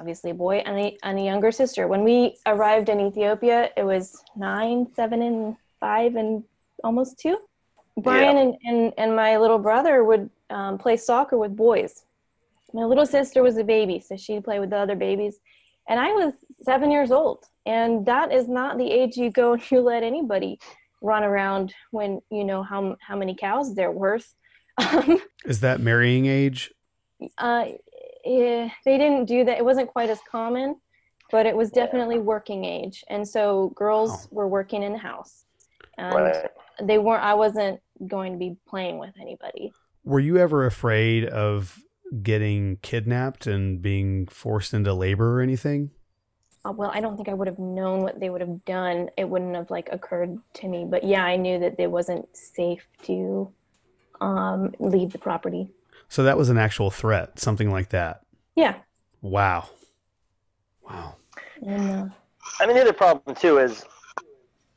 obviously a boy and a, and a younger sister. When we arrived in ethiopia it was nine seven and five and almost two. Brian and, and, and my little brother would um, play soccer with boys my little sister was a baby so she'd play with the other babies and i was seven years old and that is not the age you go <laughs> and you let anybody run around when you know how, how many cows they're worth <laughs> um, Is that marrying age? uh, eh, they didn't do that. It wasn't quite as common, but it was definitely working age. And so girls Oh. were working in the house. And Right. they weren't, I wasn't going to be playing with anybody. Were you ever afraid of getting kidnapped and being forced into labor or anything? Uh, well, I don't think I would have known what they would have done. It wouldn't have like occurred to me. But yeah, I knew that it wasn't safe to um, leave the property. So that was an actual threat, something like that. Yeah. Wow. Wow. And, uh, I mean, the other problem too is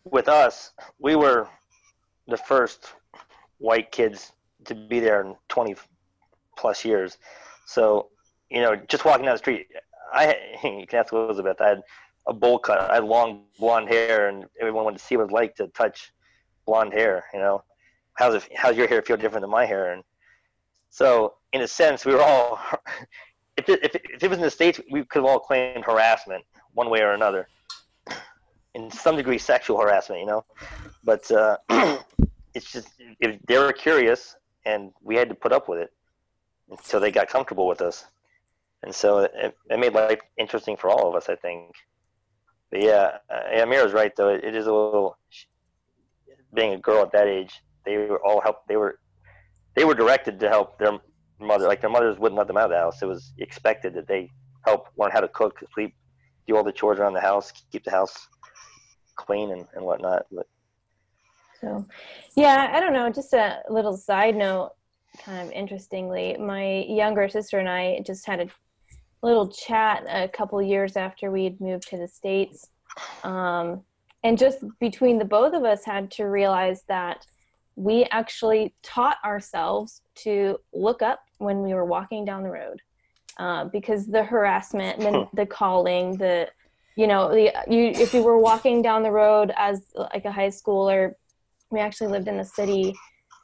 with us, we were the first white kids to be there in 20 plus years. So, you know, just walking down the street, I <laughs> you can ask Elizabeth. I had a bowl cut. I had long blonde hair, and everyone wanted to see what it's like to touch blonde hair. You know, how's it? How's your hair feel different than my hair? And so, in a sense, we were all. <laughs> If it, if, it, if it was in the states, we could have all claimed harassment one way or another. <clears throat> in some degree sexual harassment, you know. But uh, <clears throat> it's just if they were curious, and we had to put up with it until they got comfortable with us, and so it, it made life interesting for all of us, I think. But yeah, uh, yeah right though. It, it is a little being a girl at that age. They were all help. They were they were directed to help their mother. Like their mothers wouldn't let them out of the house. It was expected that they help learn how to cook, sleep, do all the chores around the house, keep the house clean and, and whatnot. But So, yeah, I don't know. Just a little side note, kind of interestingly, my younger sister and I just had a little chat a couple years after we had moved to the States. Um, and just between the both of us, had to realize that we actually taught ourselves to look up when we were walking down the road uh, because the harassment, the, the calling, the you know, the you if you were walking down the road as like a high schooler, we actually lived in the city,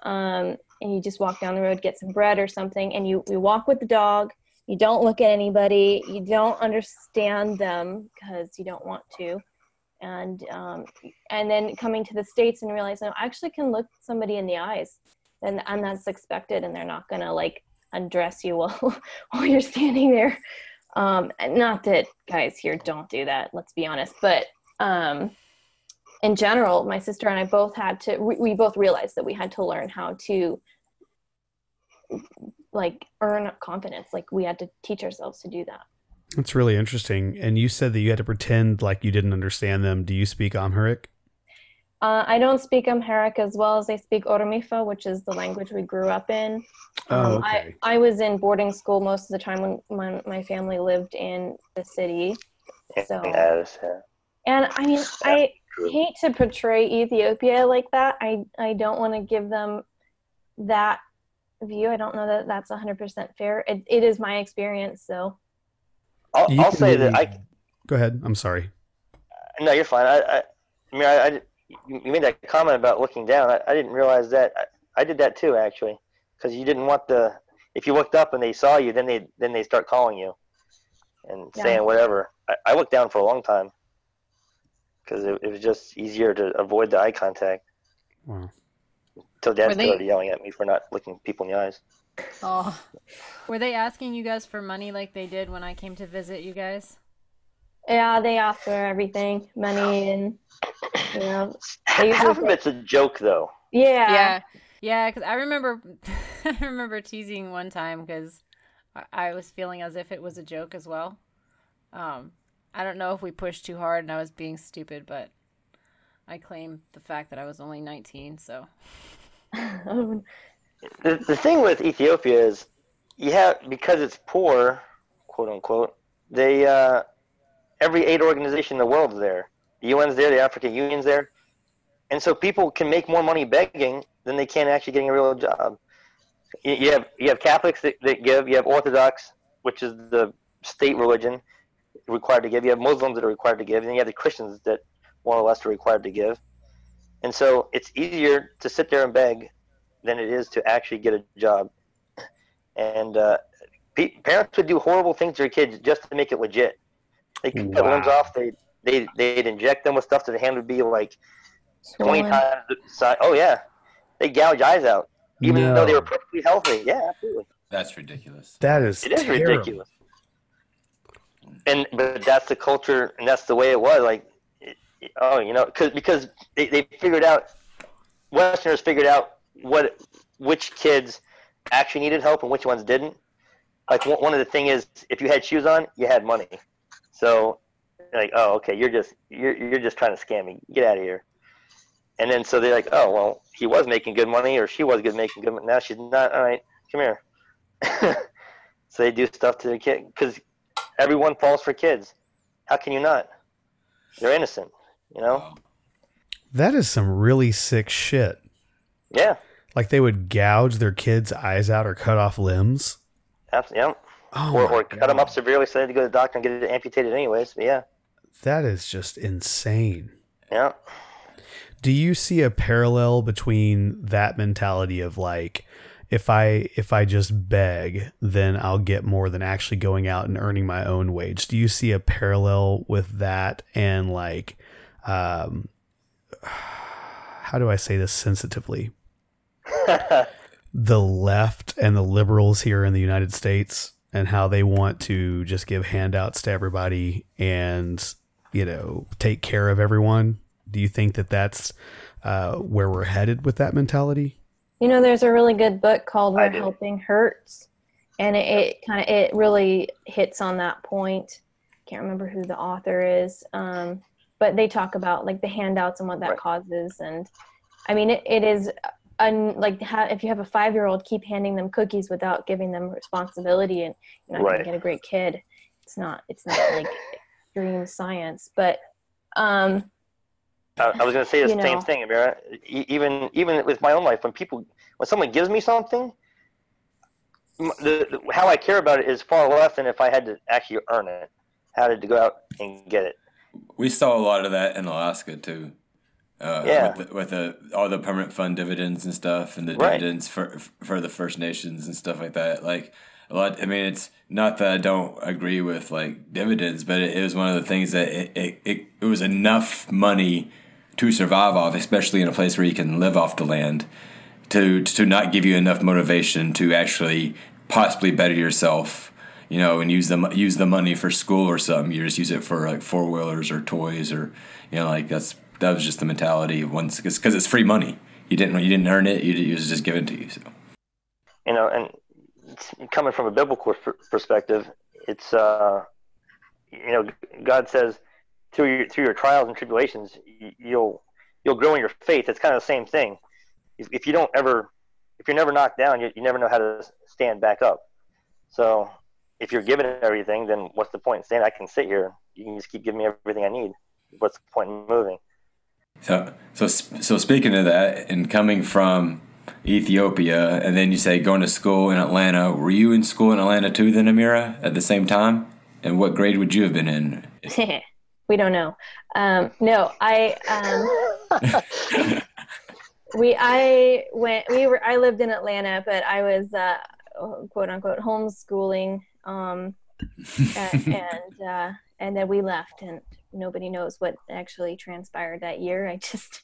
um, and you just walk down the road, get some bread or something, and you you walk with the dog. You don't look at anybody. You don't understand them because you don't want to, and um, and then coming to the states and realizing I actually can look somebody in the eyes, and and that's expected, and they're not gonna like undress you <laughs> while while you're standing there. Um, not that guys here don't do that. Let's be honest, but um, in general, my sister and I both had to. We, we both realized that we had to learn how to like earn confidence. Like we had to teach ourselves to do that. That's really interesting. And you said that you had to pretend like you didn't understand them. Do you speak Amharic? Uh, I don't speak Amharic as well as I speak Oromifa, which is the language we grew up in. Oh, Um, okay. I, I was in boarding school most of the time when, when my family lived in the city. So, yes, yeah. and I mean, I True. hate to portray Ethiopia like that. I, I don't want to give them that view. I don't know that that's 100% fair. It, it is my experience, so. I'll, I'll can say that I Go ahead. I'm sorry. Uh, no, you're fine. I, I, I mean, I, I, you made that comment about looking down. I, I didn't realize that. I, I did that too, actually, because you didn't want the. If you looked up and they saw you, then they then they start calling you, and Yeah. saying whatever. I, I looked down for a long time, because it, it was just easier to avoid the eye contact. Wow. Till Dad they- started yelling at me for not looking people in the eyes. Oh, were they asking you guys for money like they did when I came to visit you guys? Yeah, they ask for everything money and, you know, They Half of it's a joke, though. yeah. Yeah, yeah. Because I remember, <laughs> I remember teasing one time because I, I was feeling as if it was a joke as well. Um, I don't know if we pushed too hard and I was being stupid, but I claim the fact that I was only 19. So <laughs> Um, The, the thing with Ethiopia is, you have because it's poor, quote unquote. They uh, every aid organization in the world is there. The UN's there, the African Union's there, and so people can make more money begging than they can actually getting a real job. You, you have you have Catholics that, that give. You have Orthodox, which is the state religion, required to give. You have Muslims that are required to give, and you have the Christians that more or less are required to give. And so it's easier to sit there and beg than it is to actually get a job. And uh, pe- parents would do horrible things to their kids just to make it legit. They could cut limbs off. They they they'd inject them with stuff that the hand would be like twenty times the size. Oh yeah, they gouge eyes out, even though they No. were perfectly healthy. Yeah, absolutely. That's ridiculous. That is It is terrible. ridiculous. And but that's the culture, and that's the way it was. Like, oh, you know, cause, because they, they figured out, Westerners figured out what which kids actually needed help and which ones didn't. Like one one of the thing is, if you had shoes on, you had money. So, like, oh, okay, you're just you're you're just trying to scam me. Get out of here. And then so they're like, oh, well, he was making good money, or she was good making good money. Now she's not. All right, come here. <laughs> so they do stuff to the kid because everyone falls for kids. How can you not? They're innocent, you know. That is some really sick shit. Yeah, Like they would gouge their kids' eyes out or cut off limbs. absolutely. Yeah. Oh or or cut them up severely so they had to go to the doctor and get it amputated anyways. But yeah, That is just insane. yeah. Do you see a parallel between that mentality of like if I if I just beg, then I'll get more than actually going out and earning my own wage? Do you see a parallel with that and like um, <sighs> how do I say this sensitively? <laughs> the left and the liberals here in the United States and how they want to just give handouts to everybody and you know take care of everyone. Do you think that that's uh, where we're headed with that mentality? You know, there's a really good book called "When. Helping Hurts," and it, it kind of it really hits on that point. Can't remember who the author is, um, but they talk about like the handouts and what that Right. causes. And I mean, it, it is un, like ha- if you have a five year old, keep handing them cookies without giving them responsibility, and you're not Right. going to get a great kid. It's not. It's not like dream science, but um, I, I was going to say the You same know. thing, Amira. E- Even even with my own life, when people when someone gives me something, the, the how I care about it is far less than if I had to actually earn it. How to go out and get it. We saw a lot of that in Alaska too. Uh, Yeah. With, the, with the, all the permanent fund dividends and stuff, and the Right. dividends for for the First Nations and stuff like that. Like a lot. I mean, it's not that I don't agree with like dividends, but it, it was one of the things that it, it, it, it was enough money to survive off, especially in a place where you can live off the land, to to not give you enough motivation to actually possibly better yourself. You know, and use the use the money for school or something. You just use it for like four wheelers or toys or you know, like that's that was just the mentality of once because it's free money. You didn't you didn't earn it. You, it was just given to you. So You know, and coming from a biblical per- perspective, it's uh, you know, God says through your through your trials and tribulations, you'll you'll grow in your faith. It's kind of the same thing. If, if you don't ever, if you're never knocked down, you, you never know how to stand back up. So if you're given everything, then what's the point in saying I can sit here? You can just keep giving me everything I need. What's the point in moving? So, so, so speaking of that, and coming from Ethiopia, and then you say going to school in Atlanta. Were you in school in Atlanta too, then Amira, at the same time? And what grade would you have been in? <laughs> we don't know. Um, no, I um, <laughs> we I went we were I lived in Atlanta, but I was uh, quote unquote homeschooling, um, and and, uh, and then we left, and nobody knows what actually transpired that year. I just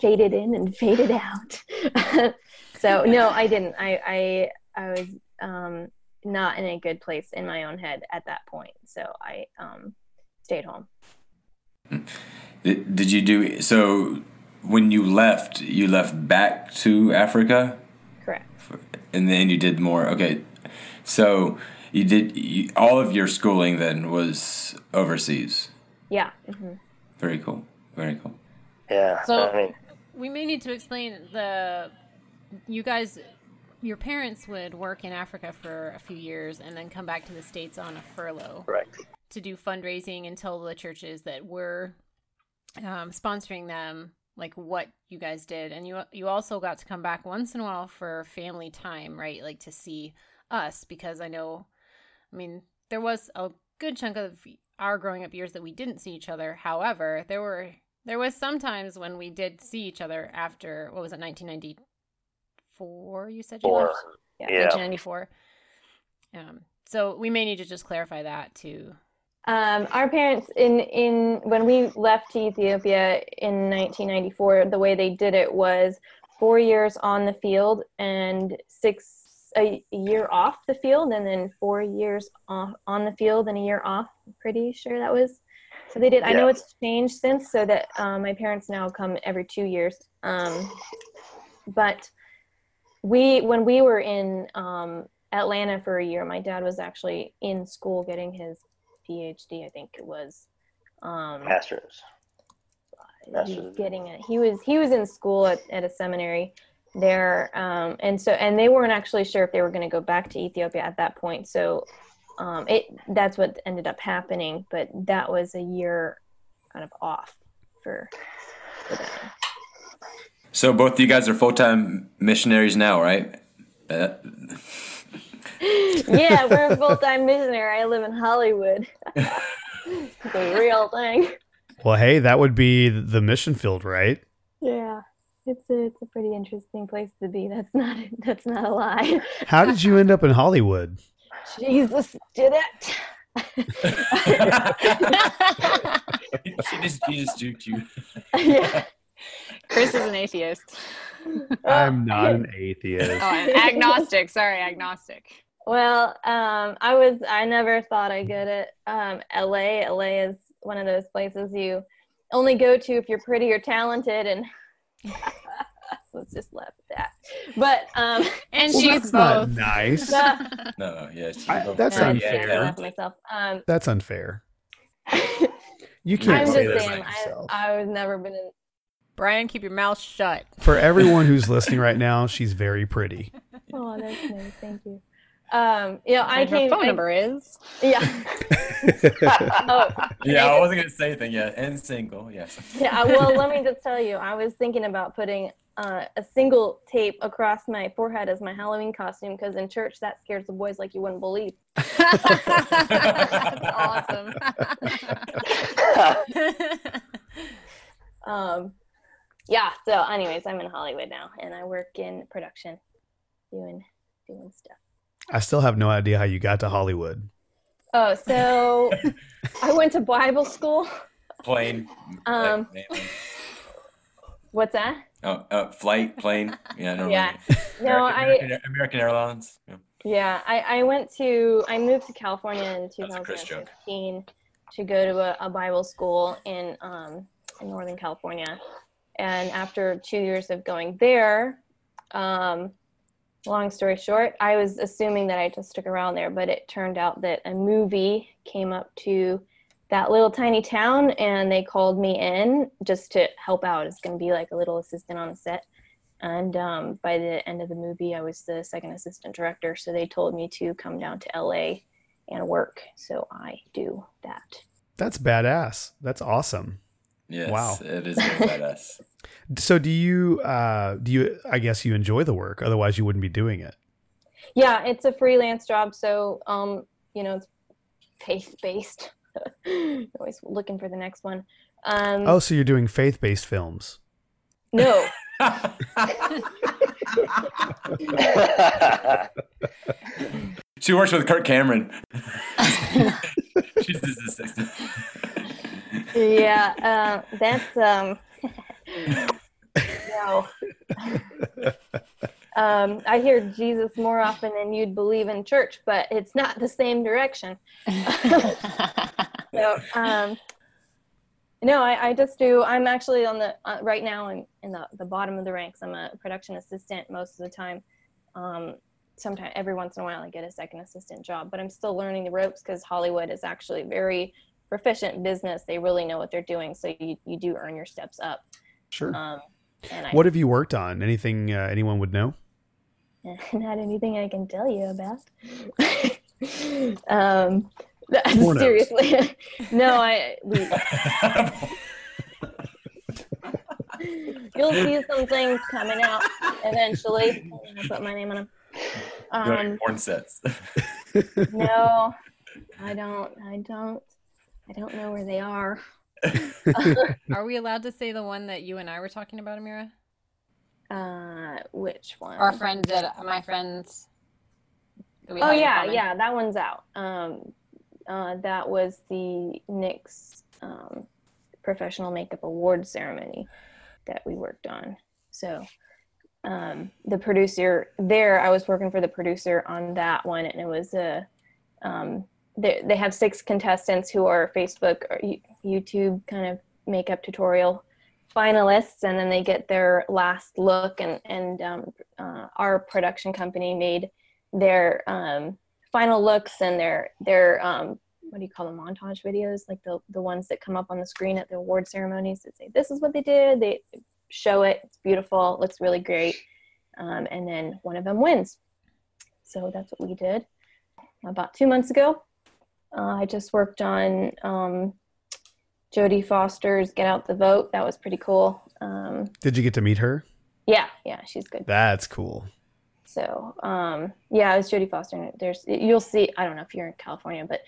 faded in and faded out. <laughs> so no, I didn't. I I I was um, not in a good place in my own head at that point, so I um, stayed home. Did, did you do so? When you left, you left back to Africa, Correct. and then you did more. Okay, so you did you, all of your schooling then was overseas. Yeah. hmm Very cool. Very cool. Yeah. So- I mean, We may need to explain the. You guys, your parents would work in Africa for a few years and then come back to the States on a furlough correct. To do fundraising and tell the churches that were um, sponsoring them like what you guys did. And you you also got to come back once in a while for family time right? Like to see us because i know i mean there was a good chunk of our growing up years that we didn't see each other. However there were there was some times when we did see each other after what was it 1994 you said you Or left Yeah. Yeah. 1994 um so we may need to just clarify that too Um, our parents in in when we left to Ethiopia in 1994, the way they did it was four years on the field and six a, year off the field, and then four years off on the field and a year off. I'm pretty sure that was. So they did. I know it's changed since, so that um, my parents now come every two years. Um, but we when we were in um, Atlanta for a year, my dad was actually in school getting his PhD, I think it was. Um, Masters. he Masters was getting it. He was he was in school at, at a seminary there, um, and so and they weren't actually sure if they were going to go back to Ethiopia at that point. So um, it that's what ended up happening. But that was a year kind of off for, for them. So both of you guys are full time missionaries now, right? Uh, <laughs> yeah, we're a full time missionary. I live in Hollywood. <laughs> the real thing. Well, hey, that would be the mission field, right? Yeah. It's a, it's a pretty interesting place to be. That's not that's not a lie. How did you end up in Hollywood? Jesus did it. <laughs> she just she just juked you. yeah. Chris is an atheist. <laughs> I'm not an atheist. Oh, an agnostic. Sorry, agnostic. Well, um, I was I never thought I'd get it. Um, LA, LA is one of those places you only go to if you're pretty or talented, and <laughs> let's just laugh at that. But um, <laughs> And Well, she's that's not both. nice. No, no, yeah. She, I- that's I unfair. can't laugh at myself. Um, That's unfair. You I'm can't just say that saying, about I, yourself. I was never been in. Brian, keep your mouth shut. For everyone who's listening right now, she's very pretty. <laughs> Oh, that's nice. Thank you. Um, you know, I And her came. phone I- number is. Yeah. <laughs> <laughs> oh, yeah, I wasn't gonna say anything yet. And single, yes. yeah. Well, let me just tell you, I was thinking about putting uh, a single tape across my forehead as my Halloween costume because in church that scares the boys like you wouldn't believe. That's awesome. Um, yeah. So, anyways, I'm in Hollywood now, and I work in production, doing doing stuff. I still have no idea how you got to Hollywood. Oh, so <laughs> I went to Bible school. Plane. Um. What's that? Oh, uh, flight, plane. Yeah, no. Yeah. No, I American, American Airlines. Yeah. yeah, I, I went to I moved to California in That's a Chris joke. 2015 to go to a, a Bible school in um in Northern California, and after two years of going there, um, long story short, I was assuming that I just stuck around there, but it turned out that a movie came up to that little tiny town and they called me in just to help out. It's going to be like a little assistant on the set. And um, by the end of the movie, I was the second assistant director. So they told me to come down to LA and work. So I do that. That's badass. That's awesome. Yes. Wow. It is very badass. <laughs> So do you uh do you I guess you enjoy the work otherwise you wouldn't be doing it. Yeah, it's a freelance job. So, um, you know, it's faith based. <laughs> Always looking for the next one. Um, Oh, so you're doing faith-based films. no. <laughs> she works with Kirk Cameron. She's his assistant. Yeah, uh, that's um, <laughs> no. <laughs> um, I hear Jesus more often than you'd believe in church, but it's not the same direction. So, um, no, I, I just do. I'm actually on the uh, right now. I'm in the the bottom of the ranks. I'm a production assistant most of the time. Um, sometimes every once in a while I get a second assistant job, but I'm still learning the ropes because Hollywood is actually very proficient business. They really know what they're doing, so you you do earn your steps up. Sure. Um, and I, what have you worked on? Anything uh, anyone would know? <laughs> not anything I can tell you about. <laughs> um, <laughs> Pornos. seriously, no, I. We, you'll see some things coming out eventually. I'll put my name on them. Um, porn sets. no, I don't. I don't. I don't know where they are. <laughs> Are we allowed to say the one that you and I were talking about, Amira? Uh, which one? Our friend that my friends. Oh yeah, yeah, that one's out. Um, uh, that was the NYX um, professional makeup award ceremony that we worked on. So um, the producer there, I was working for the producer on that one, and it was a. Um, they have six contestants who are Facebook or YouTube kind of makeup tutorial finalists, and then they get their last look, and and um, uh, our production company made their um, final looks and their their um, what do you call them montage videos like the the ones that come up on the screen at the award ceremonies that say this is what they did. They show it. It's beautiful. Looks really great. Um, and then one of them wins. So that's what we did about two months ago uh, i just worked on um, jodie foster's get out the vote that was pretty cool um, Did you get to meet her? yeah yeah she's good That's cool. So um, yeah, it was Jodie Foster. and There's you'll see. I don't know if you're in California, but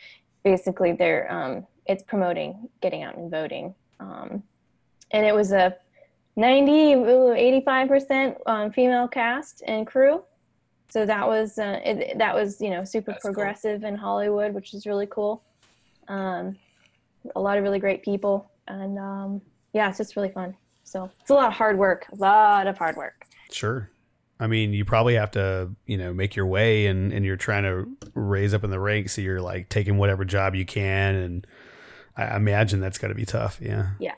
basically they're um, it's promoting getting out and voting. Um, and it was a 90, 85 percent um, female cast and crew. So that was uh, it, that was you know super That's cool. progressive in Hollywood, which is really cool. Um, a lot of really great people. and um, yeah, it's just really fun. So it's a lot of hard work, a lot of hard work. Sure. I mean, you probably have to, you know, make your way and, and you're trying to raise up in the ranks. So you're like taking whatever job you can. And I imagine that's got to be tough. Yeah. Yeah.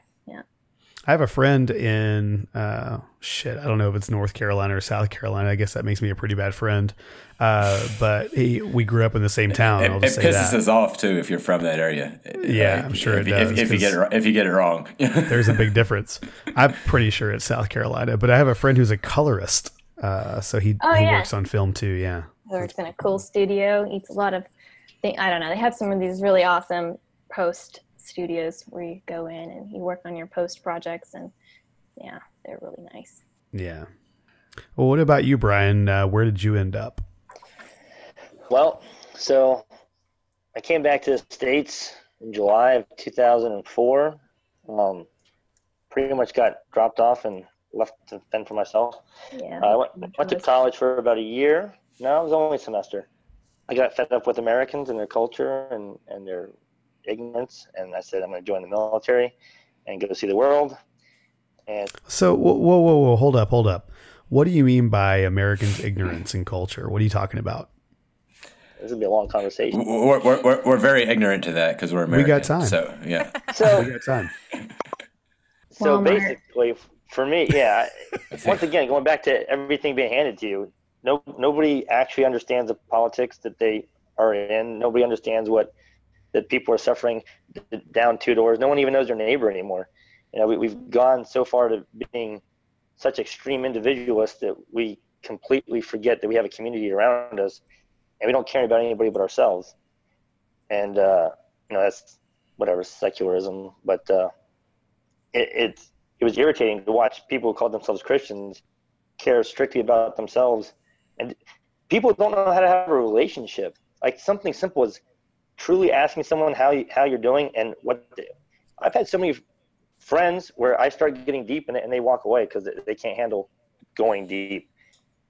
Yeah. I have a friend in, uh, shit, I don't know if it's North Carolina or South Carolina. I guess that makes me a pretty bad friend. Uh, but he, we grew up in the same town. It, I'll it say pisses that. us off too if you're from that area. Yeah, Like, I'm sure if, it does, If, you get it, 'cause- wrong- if you get it wrong, <laughs> There's a big difference. I'm pretty sure it's South Carolina, but I have a friend who's a colorist. Uh, so he, Oh, he yeah. works on film too. Yeah. Works in a cool studio. Eats a lot of. Thing, I don't know. They have some of these really awesome post studios where you go in and you work on your post projects, and yeah, they're really nice. Yeah. Well, what about you, Brian? Uh, where did you end up? Well, so I came back to the States in July of 2004. Um, pretty much got dropped off and left to fend for myself. Yeah. Uh, I went, went to college for about a year. No, it was only a semester. I got fed up with Americans and their culture and, and their ignorance, and I said I'm going to join the military and go see the world. And So, whoa, whoa, whoa, whoa, hold up, hold up. What do you mean by Americans' ignorance and culture? What are you talking about? this would be a long conversation. we're, we're, we're, we're very ignorant to that because we're American. We got time. So yeah, <laughs> So, We got time. <laughs> so Walmart. basically, for me, yeah. <laughs> once again, going back to everything being handed to you, no, nobody actually understands the politics that they are in. Nobody understands what that people are suffering down two doors. No one even knows their neighbor anymore. You know, we, we've gone so far to being such extreme individualists that we completely forget that we have a community around us, and we don't care about anybody but ourselves. And uh, you know, that's whatever secularism, but uh, it, it's it was irritating to watch people who call themselves Christians care strictly about themselves, and people don't know how to have a relationship. Like something simple as truly asking someone how you, how you're doing and what. I've had so many friends where I start getting deep in it and they walk away because they, they can't handle going deep.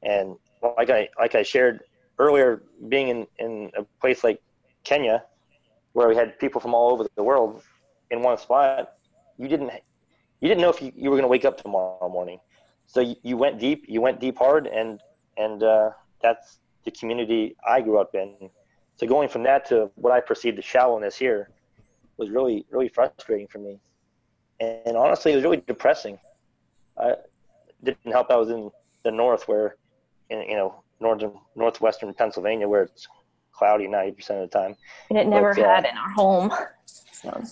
And like I like I shared earlier, being in in a place like Kenya, where we had people from all over the world in one spot, you didn't you didn't know if you, you were going to wake up tomorrow morning. So you, you went deep, you went deep hard, and and uh, that's the community I grew up in. So going from that to what I perceived the shallowness here was really really frustrating for me, and, and honestly, it was really depressing. I didn't help. I was in the north, where in you know northern northwestern Pennsylvania, where it's cloudy ninety percent of the time. And it never But, uh, had in our home. So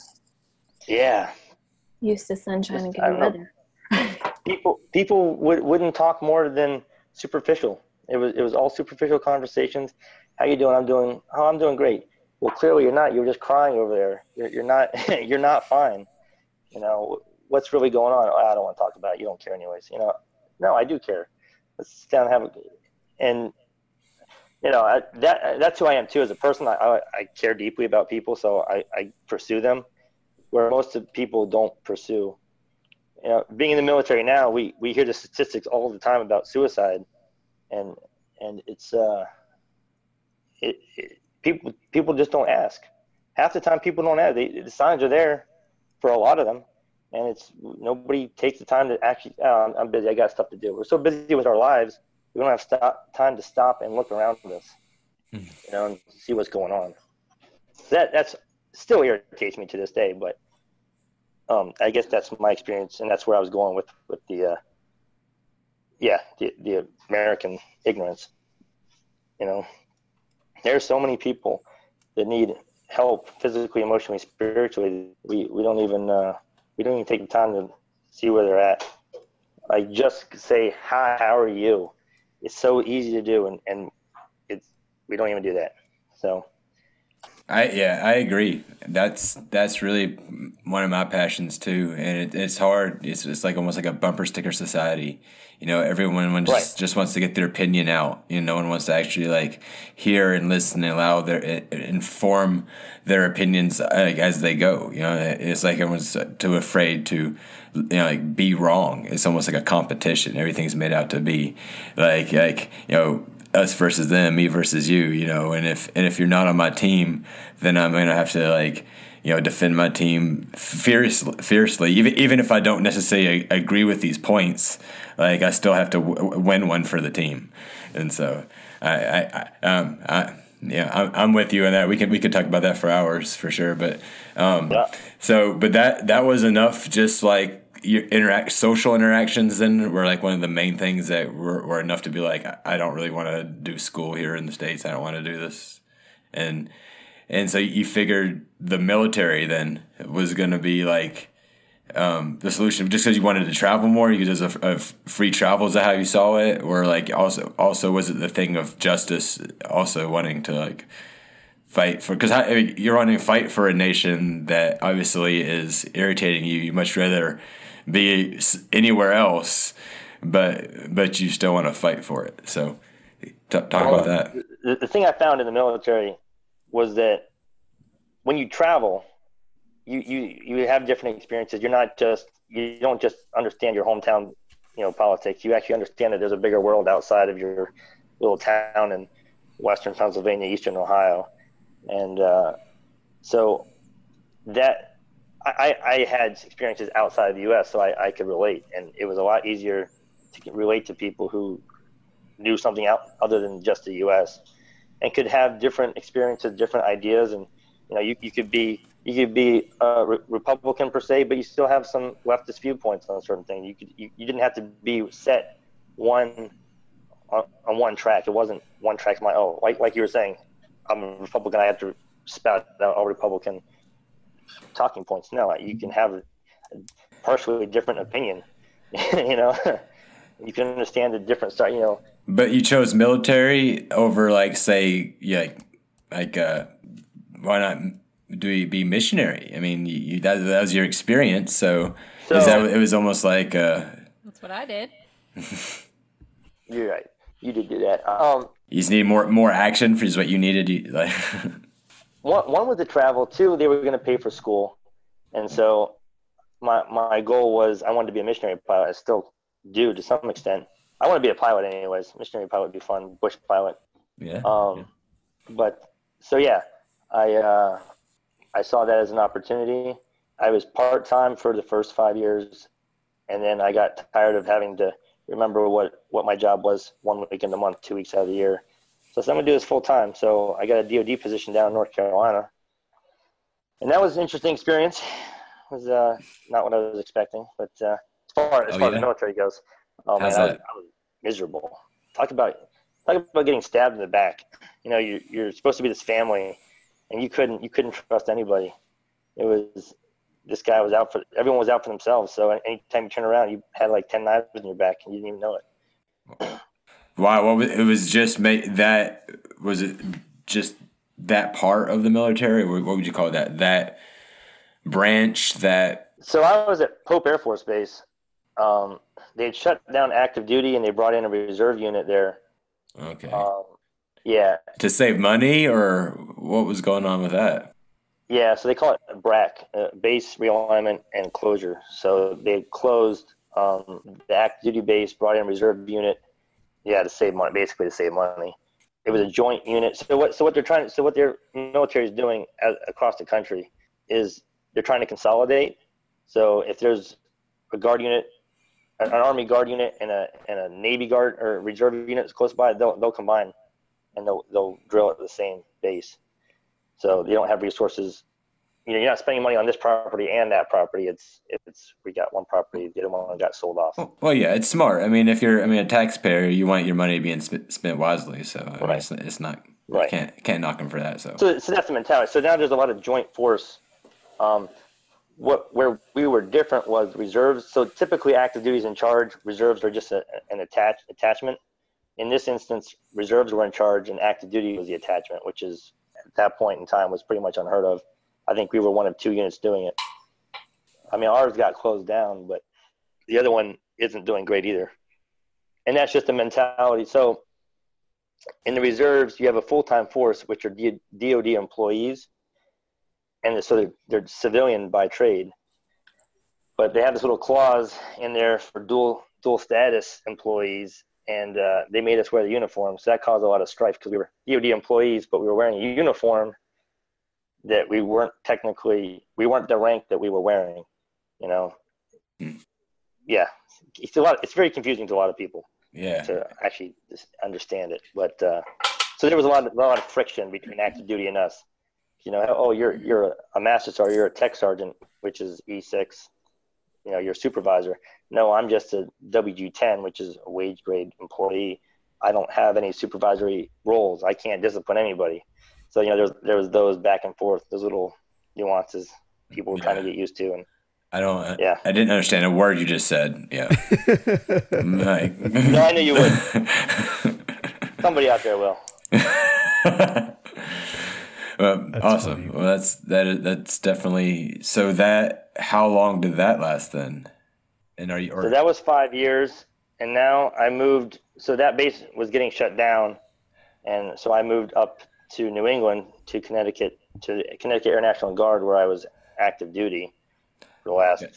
Yeah, used to sunshine and Just- I good weather. <laughs> people people would, wouldn't talk more than superficial. It was it was all superficial conversations. How you doing? I'm doing. Oh, I'm doing great. Well, clearly you're not. You're just crying over there. You're, you're not. <laughs> you're not fine. You know what's really going on? Oh, I don't want to talk about it. You don't care anyways. You know. No, I do care. Let's sit down and have a. And you know I, that that's who I am too as a person. I I, I care deeply about people, so I, I pursue them, where most of people don't pursue you know, being in the military now, we, we hear the statistics all the time about suicide, and and it's uh, it, it people people just don't ask. Half the time, people don't ask. They, the signs are there for a lot of them, and it's nobody takes the time to actually. Oh, I'm, I'm busy. I got stuff to do. We're so busy with our lives, we don't have stop, time to stop and look around us, you know, and see what's going on. That that's still irritates me to this day, but um, I guess that's my experience, and that's where I was going with with the, uh, yeah, the the American ignorance. You know, there's so many people that need help physically, emotionally, spiritually. We we don't even uh, we don't even take the time to see where they're at. I just say hi, how are you? It's so easy to do, and and it's we don't even do that. So. I yeah, I agree. That's that's really one of my passions too, and it, it's hard. It's it's like almost like a bumper sticker society. You know, everyone just Right. just wants to get their opinion out. You know, no one wants to actually like hear and listen and allow their inform their opinions like, as they go. You know, it's like everyone's too afraid to you know like be wrong. It's almost like a competition. Everything's made out to be like like you know us versus them, me versus you, you know, and if and if you're not on my team, then I'm gonna have to like you know, defend my team fiercely, fiercely. Even even if I don't necessarily agree with these points, like I still have to w- win one for the team. And so, I, I, I um, I, yeah, I'm, I'm with you on that. We can we could talk about that for hours for sure. But, um, Yeah. so, but that that was enough. Just like your interact, social interactions, then were like one of the main things that were, were enough to be like, I- don't really want to do school here in the states. I don't want to do this, and and so you figured the military then was going to be like um, the solution. Just because you wanted to travel more because of, of free travel is that how you saw it? Or like also also was it the thing of justice also wanting to like fight for because I mean, you're wanting to fight for a nation that obviously is irritating you. You much rather be anywhere else but but you still want to fight for it so t- talk about that the, the thing I found in the military was that when you travel, you, you, you have different experiences. You're not just you don't just understand your hometown, you know, politics. You actually understand that there's a bigger world outside of your little town in western Pennsylvania, eastern Ohio, and uh, so that I, I had experiences outside of the U.S., so I, I could relate, and it was a lot easier to relate to people who knew something out other than just the U.S. and could have different experiences, different ideas, and you know, you, you could be you could be a re- Republican per se, but you still have some leftist viewpoints on certain things. You could you, you didn't have to be set one on, on one track. It wasn't one track. My oh, like like you were saying, I'm a Republican. I have to spout out all Republican talking points. No, you can have a partially different opinion. <laughs> you know, <laughs> you can understand the different side. You know, But you chose military over like say yeah like like uh why not do you be missionary? I mean you, you that, that was your experience so, So- is that it was almost like uh That's what I did. <laughs> you're right. You did do that. Um, you just need more more action for is what you needed you, like one one was the travel. Two, they were going to pay for school, and so my my goal was I wanted to be a missionary pilot. I still do to some extent. I want to be a pilot anyways. Missionary pilot would be fun. Bush pilot. yeah Um, but so yeah, I uh, I saw that as an opportunity. I was part time for the first five years, and then I got tired of having to remember what what my job was one week in the month, two weeks out of the year. So I'm gonna do this full time. So I got a DoD position down in North Carolina, and that was an interesting experience. It was uh, not what I was expecting, but uh, as far as Oh, far as yeah? the military goes, oh How's man, I was. I was miserable. Talk about talk about getting stabbed in the back. You know, you, you're supposed to be this family, and you couldn't you couldn't trust anybody. It was this guy was out for everyone was out for themselves. So anytime you turn around, you had like ten knives in your back, and you didn't even know it. <clears throat> wow what was, it was just ma- that was it just that part of the military what what would you call that that branch that So I was at Pope Air Force Base. Um, they had shut down active duty, and they brought in a reserve unit there. okay Um, yeah, to save money or what was going on with that Yeah, so they call it BRAC, uh, base realignment and closure. So they closed um, the active duty base, brought in a reserve unit. Yeah, to save money, basically to save money. It was a joint unit. So what? So what they're trying. So what their military is doing as, across the country is they're trying to consolidate. So if there's a guard unit, an, an army guard unit, and a and a navy guard or reserve unit close by, they'll they'll combine, and they'll they'll drill at the same base so they don't have resources. You know, you're not spending money on this property and that property. It's it's we got one property, the other one got sold off. Well, yeah, it's smart. I mean, if you're, I mean, a taxpayer, you want your money being sp- spent wisely. So I mean, Right. it's, it's not, Right. can't can't knock them for that. So, So so that's the mentality. So now there's a lot of joint force. Um, what where we were different was reserves. So typically active duty is in charge. Reserves are just a, an attach attachment. In this instance, reserves were in charge, and active duty was the attachment, which is at that point in time was pretty much unheard of. I think we were one of two units doing it. I mean, ours got closed down, but the other one isn't doing great either. And that's just the mentality. So in the reserves, you have a full time force, which are DoD employees, and so they're, they're civilian by trade. But they have this little clause in there for dual dual status employees, and uh, they made us wear the uniform. So that caused a lot of strife because we were DoD employees, but we were wearing a uniform that we weren't technically we weren't the rank that we were wearing. You know, Hmm. yeah, it's a lot. It's very confusing to a lot of people Yeah. to actually just understand it. But uh, so there was a lot, of, a lot of friction between active duty and us. You know, oh, you're you're a master sergeant, you're a tech sergeant, which is E6. You know, you're a supervisor. No, I'm just a WG10, which is a wage grade employee. I don't have any supervisory roles. I can't discipline anybody. So you know, there's there was those back and forth, those little nuances people were trying to get used to, and I don't. Yeah. I didn't understand a word you just said. Yeah. <laughs> Like- <laughs> No, I knew you would. <laughs> somebody out there will. well, That's awesome. funny. Well, that's that. is- That's definitely. So that. How long did that last then? And are you? Or, So that was five years, and now I moved. So that base was getting shut down, and so I moved up to New England to Connecticut to the Connecticut Air National Guard, where I was active duty for the last Okay.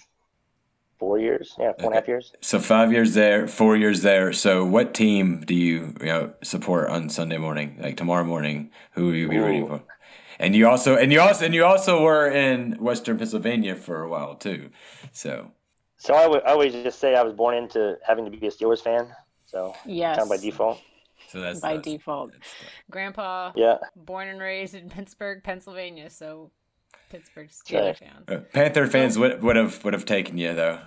four years. Yeah, four and a half Okay. years. so five years there, four years there. So what team do you, you know, support on Sunday morning? Like tomorrow morning, who will you be rooting for? And you also, and you also, and you also were in Western Pennsylvania for a while too. So So I always just say I was born into having to be a Steelers fan. So Yes. kind of by default. So that's By that's- default. that's- Grandpa, Yeah. born and raised in Pittsburgh, Pennsylvania, so Pittsburgh Right. Steelers fans. Uh, Panther fans would would have would have taken you though.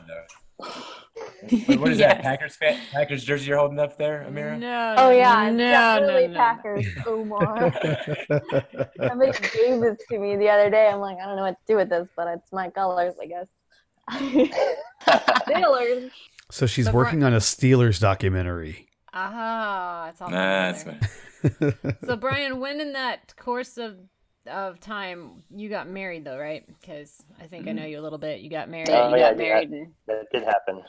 What, what is <laughs> Yes. that? Packers fan, Packers jersey you're holding up there, Amira? No. Oh yeah, no, definitely no, no, no. Packers. Omar. <laughs> Somebody gave this to me the other day. I'm like, I don't know what to do with this, but it's my colors, I guess. <laughs> Steelers. So she's So Bri- working on a Steelers documentary. Ah, it's all Nah, that's fine. <laughs> So Brian, when in that course of of time you got married though, right? Because I think I know you a little bit. You got married. Oh, you yeah, got yeah. married. and- That did happen.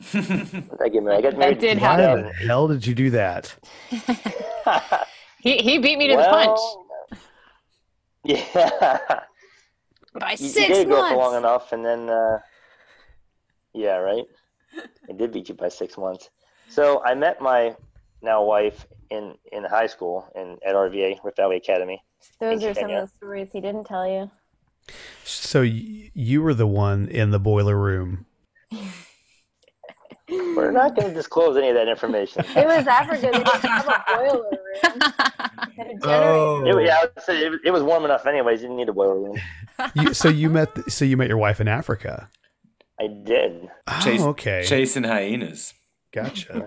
<laughs> I get married. I got That did in Why happen. the hell did you do that? <laughs> He he beat me to the punch. Yeah. punch by you, you six did go months. for long enough, and then, uh, yeah, right. I did beat you by six months. So I met my now wife in in high school in at RVA Rift Valley Academy. Those are some of the stories he didn't tell you. So y- you were the one in the boiler room. We're not going to disclose any of that information. It was Africa. They didn't have a boiler room. A. <laughs> Oh. It, was- yeah, I would say it, was- it was warm enough, anyways. You didn't need a boiler room. You, so you met so you met your wife in Africa. I did. Oh, Chase- okay. Chasing hyenas. Gotcha. <laughs>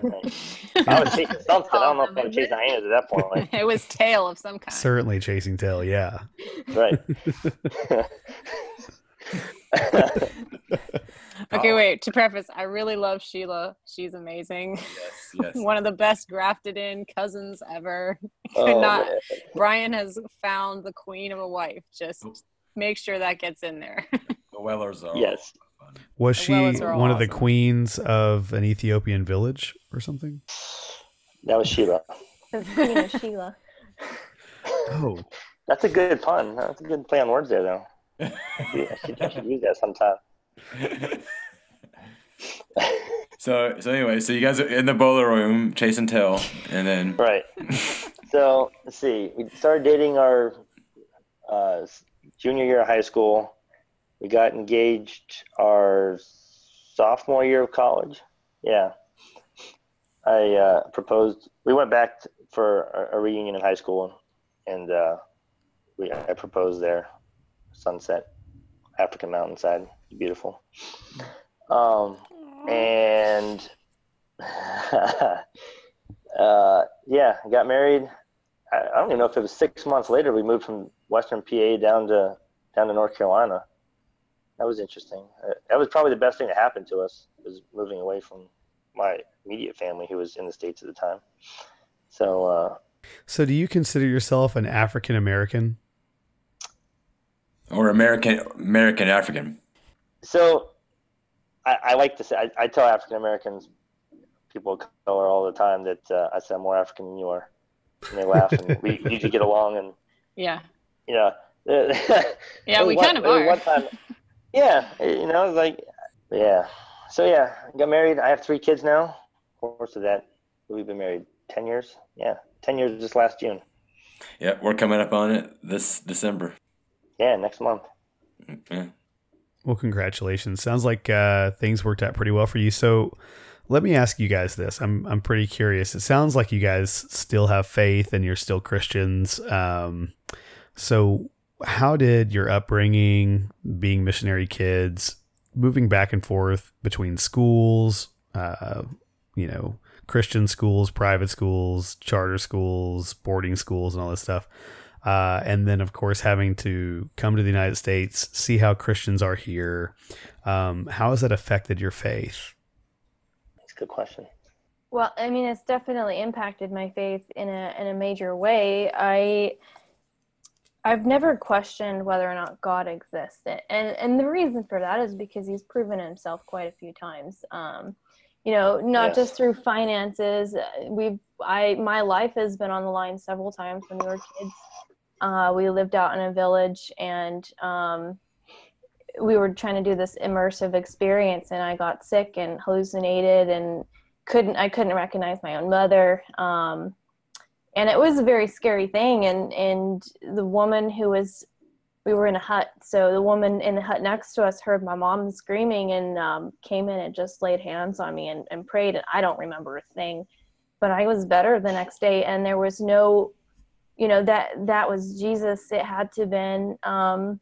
I was chasing something. I don't know if I'm chasing hyenas at that point. <laughs> it was tail of some kind. Certainly chasing tail. Yeah. Right. <laughs> Okay, Oh. wait. To preface, I really love Sheila. She's amazing. Yes, yes. One of the best grafted in cousins ever. Oh, not. man. Brian has found the queen of a wife. Just oh. make sure that gets in there. The Wellers are. Yes. Fun. Was she Wellers are all one of the awesome. queens of an Ethiopian village or something? That was Sheila. The <laughs> Queen of Sheila. Oh, That's a good pun. That's a good play on words there, though. <laughs> Yeah, I should, I should use that sometime. <laughs> So so anyway, so you guys are in the bowler room chasing tail, and then Right. So let's see. We started dating our uh, junior year of high school. We got engaged our sophomore year of college. Yeah. I uh, proposed. We went back for a, a reunion in high school, and uh, we I proposed there. Sunset, African mountainside, beautiful. Um, and <laughs> uh, yeah, got married. I, I don't even know if it was six months later. We moved from Western PA down to down to North Carolina. That was interesting. Uh, that was probably the best thing that happened to us was moving away from my immediate family who was in the states at the time. So uh, so do you consider yourself an African American? or American American African. So I, I like to say, I, I tell African Americans, people of color all the time that uh, I say I'm more African than you are. And they laugh and we usually get along and, <laughs> yeah. you <laughs> know. Yeah, we one- kind of are. One time, <laughs> yeah, you know, like, yeah. So yeah, I got married. I have three kids now. Of course of that, we've been married 10 years. Yeah, 10 years just last June. Yeah, we're coming up on it this December. Yeah, next month. Yeah. Well, congratulations. Sounds like uh, things worked out pretty well for you. So, let me ask you guys this. I'm I'm pretty curious. It sounds like you guys still have faith and you're still Christians. Um, so, how did your upbringing, being missionary kids, moving back and forth between schools, uh, you know, Christian schools, private schools, charter schools, boarding schools, and all this stuff. Uh, and then, of course, having to come to the United States, see how Christians are here. Um, how has that affected your faith? That's a good question. Well, I mean, it's definitely impacted my faith in a in a major way. I I've never questioned whether or not God exists, and and the reason for that is because He's proven Himself quite a few times. Um, you know, not Yes. just through finances. We've I my life has been on the line several times when we were kids. Uh, we lived out in a village, and um, we were trying to do this immersive experience, and I got sick and hallucinated, and couldn't I couldn't recognize my own mother. Um, and it was a very scary thing. And and the woman who was we were in a hut. So the woman in the hut next to us heard my mom screaming and um, came in and just laid hands on me and, and prayed. And i don't remember a thing but i was better the next day. And there was no you know that that was jesus. It had to been um,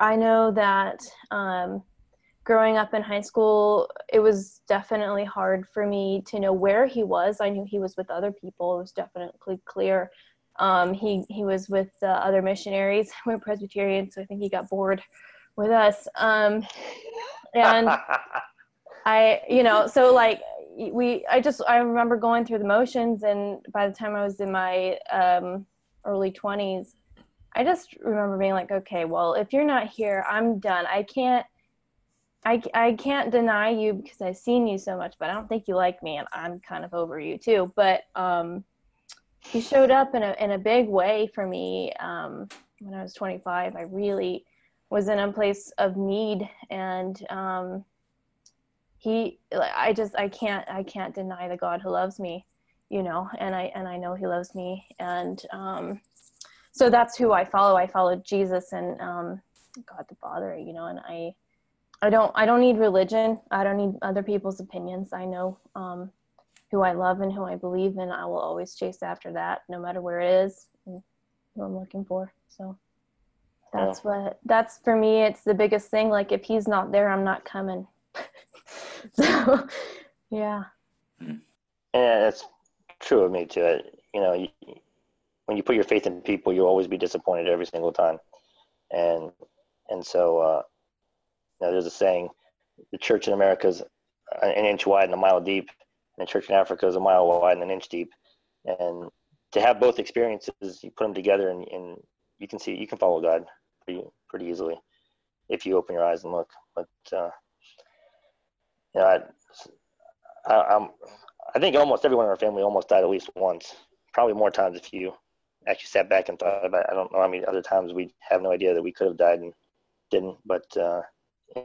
i know that um, growing up in high school, it was definitely hard for me to know where he was. I knew he was with other people. It was definitely clear. Um, he he was with uh, other missionaries. <laughs> We're Presbyterian, so I think he got bored with us. Um, and <laughs> I, you know, so like we, I just I remember going through the motions, and by the time I was in my um, early twenties, I just remember being like, okay, well, if you're not here, I'm done. I can't. I, I can't deny you because I've seen you so much, but I don't think you like me, and I'm kind of over you too. But um, he showed up in a in a big way for me um, when I was 25. I really was in a place of need, and um, he I just I can't I can't deny the God who loves me, you know, and I and I know He loves me, and um, so that's who I follow. I follow Jesus and um, God the Father, you know, and I. I don't I don't need religion. I don't need other people's opinions. I know um, who I love and who I believe in. I will always chase after that, no matter where it is, and who I'm looking for. So that's what that's for me. It's the biggest thing. Like if he's not there, I'm not coming. <laughs> so yeah, And that's true of me too. You know, you, when you put your faith in people, you'll always be disappointed every single time. And and so, uh, know, there's a saying: the church in America is an inch wide and a mile deep, and the church in Africa is a mile wide and an inch deep. And to have both experiences, you put them together, and, and you can see you can follow God pretty pretty easily if you open your eyes and look. But uh, you know, I, I, I'm I think almost everyone in our family almost died at least once. Probably more times if you actually sat back and thought about. It. I don't know how many other times we have no idea that we could have died and didn't. But uh,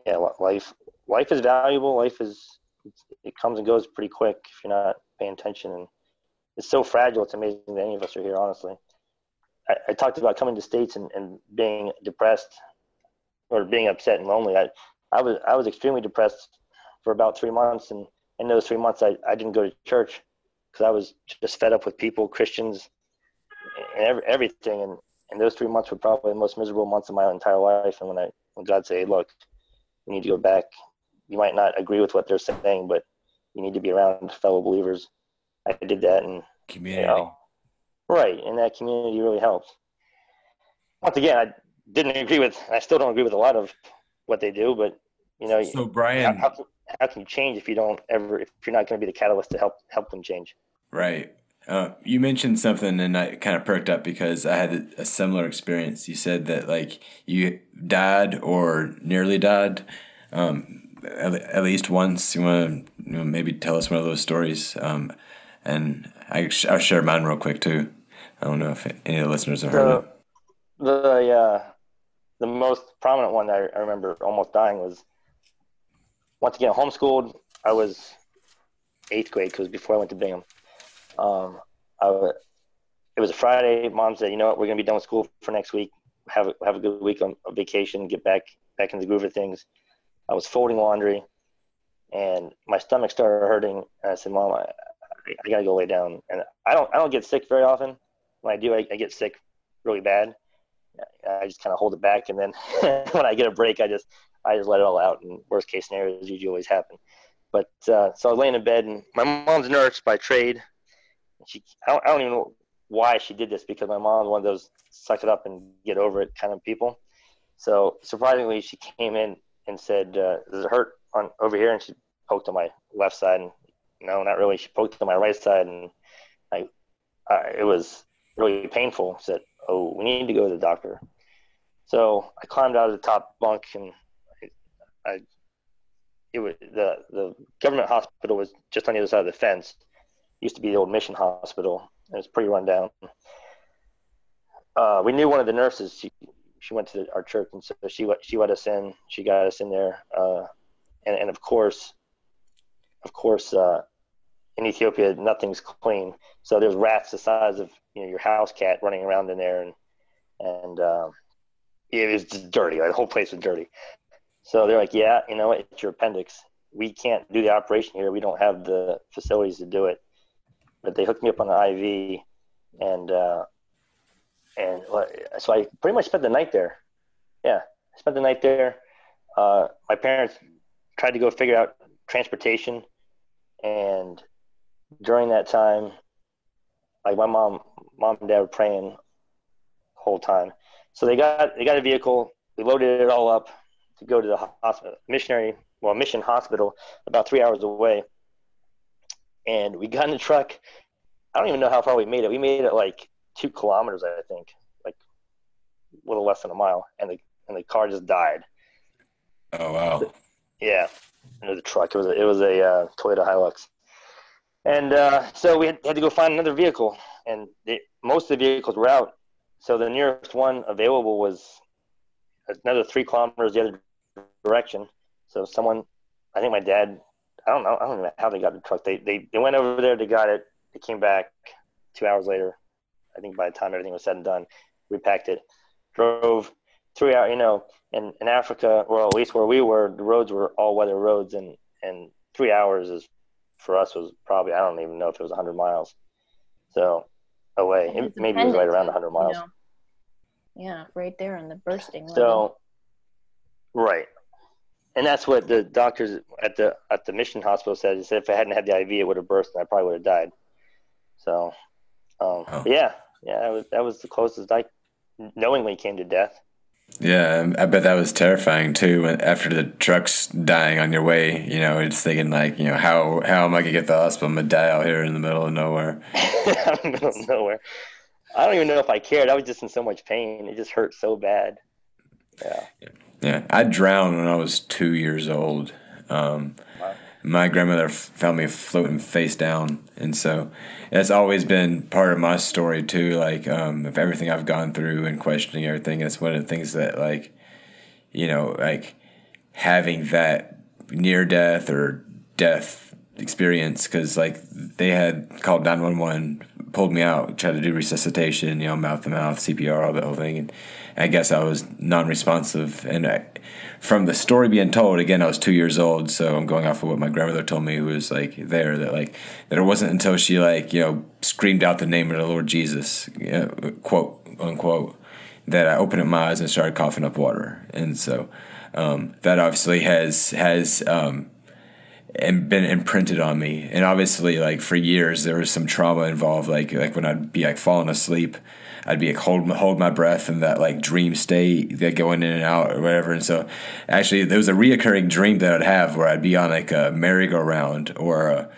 yeah, life life is valuable. Life is it comes and goes pretty quick if you're not paying attention. And it's so fragile. It's amazing that any of us are here. Honestly, I, I talked about coming to states and, and being depressed or being upset and lonely. I I was I was extremely depressed for about three months and in those three months, I, I didn't go to church because I was just fed up with people, Christians, and every, everything. And, and those three months were probably the most miserable months of my entire life. And when I when God said, hey, "Look, you need to go back. You might not agree with what they're saying, but you need to be around fellow believers," I did that, and Community. you know, right, and that community really helps. Once again, I didn't agree with. I still don't agree with a lot of what they do, but you know, So Brian, how, can- how can you change if you don't ever if you're not going to be the catalyst to help help them change? Right. Uh, you mentioned something and I kind of perked up because I had a, similar experience. You said that like you died or nearly died um, at, at least once. You want to you know, maybe tell us one of those stories? Um, and I, sh- I'll share mine real quick too. I don't know if any of the listeners have heard it. The the uh, the most prominent one I, I remember almost dying was once again homeschooled. I was eighth grade because before I went to Bingham. Um, I, it was a Friday. Mom said, "You know what? We're gonna be done with school for next week. have a, have a good week on, on vacation, get back back in the groove of things. I was folding laundry, and my stomach started hurting. And I said, "Mom, I, I gotta go lay down." And I don't I don't get sick very often. When I do, I, I get sick really bad. I just kind of hold it back, and then <laughs> when I get a break, I just I just let it all out. And worst case scenarios usually always happen. But uh, so I was laying in bed, and my mom's a nurse by trade. She I don't, I don't even know why she did this because my mom's one of those suck it up and get over it kind of people. So surprisingly, she came in and said, uh, "Does it hurt on over here?" And she poked on my left side, and no, not really. She poked on my right side, and I, I it was really painful. Said, "Oh, we need to go to the doctor." So I climbed out of the top bunk, and I, I it was the the government hospital was just on the other side of the fence. Used to be the old mission hospital. It was pretty run down. Uh, we knew one of the nurses. She she went to the, our church, and so she let she let us in. She got us in there, uh, and and of course, of course, uh, in Ethiopia nothing's clean. So there's rats the size of you know your house cat running around in there, and and um, it was dirty. Like, the whole place was dirty. So they're like, yeah, you know, it's your appendix. We can't do the operation here. We don't have the facilities to do it. But they hooked me up on the IV, and uh, and so I pretty much spent the night there. Yeah, I spent the night there. Uh, my parents tried to go figure out transportation, and during that time, like my mom, mom and dad were praying the whole time. So they got they got a vehicle. We loaded it all up to go to the hospital, missionary, well, mission hospital, about three hours away. And we got in the truck. I don't even know how far we made it. We made it like two kilometers, I think, like a little less than a mile, and the and the car just died. Oh wow! Yeah, it was a truck. It was a, it was a uh, Toyota Hilux, and uh, so we had, had, to go find another vehicle, and the, most of the vehicles were out. So the nearest one available was another three kilometers the other direction. So someone, I think my dad, I don't know, I don't know how they got the truck. They they they went over there, they got it, they came back two hours later. I think by the time everything was said and done, we packed it, drove three hours. You know, in in Africa, or at least where we were, the roads were all weather roads, and and three hours is for us was probably I don't even know if it was 100 miles. So away, it, maybe it was right around 100 miles. You know? Yeah, right there on the bursting. So, right, and that's what the doctors at the at the mission hospital said. He said if I hadn't had the IV, it would have burst, and I probably would have died. So, um, oh. yeah, yeah, that was that was the closest I knowingly came to death. Yeah, I bet that was terrifying too. After the truck's dying on your way, you know, it's thinking like, you know, how how am I gonna get the hospital? I'm gonna die out here in the middle of nowhere. <laughs> middle of nowhere. I don't even know if I cared. I was just in so much pain. It just hurt so bad. Yeah. Yeah, I drowned when I was two years old. Um, wow. My grandmother found me floating face down, and so that's always been part of my story too. Like, um, of everything I've gone through and questioning everything, it's one of the things that, like, you know, like having that near death or death experience because like they had called 911 pulled me out, tried to do resuscitation, you know, mouth to mouth, CPR, all that whole thing. And I guess I was non responsive. And I, from the story being told, again, I was two years old, so I'm going off of what my grandmother told me, who was like there, that like, that it wasn't until she like, you know, screamed out the name of the Lord Jesus, you know, quote unquote, that I opened up my eyes and started coughing up water. And so, um, that obviously has, has, um, and been imprinted on me. And obviously, like for years, there was some trauma involved. Like like when I'd be like falling asleep, I'd be like hold hold my breath in that like dream state, like going in and out or whatever. And so, actually, there was a reoccurring dream that I'd have where I'd be on like a merry-go-round or a,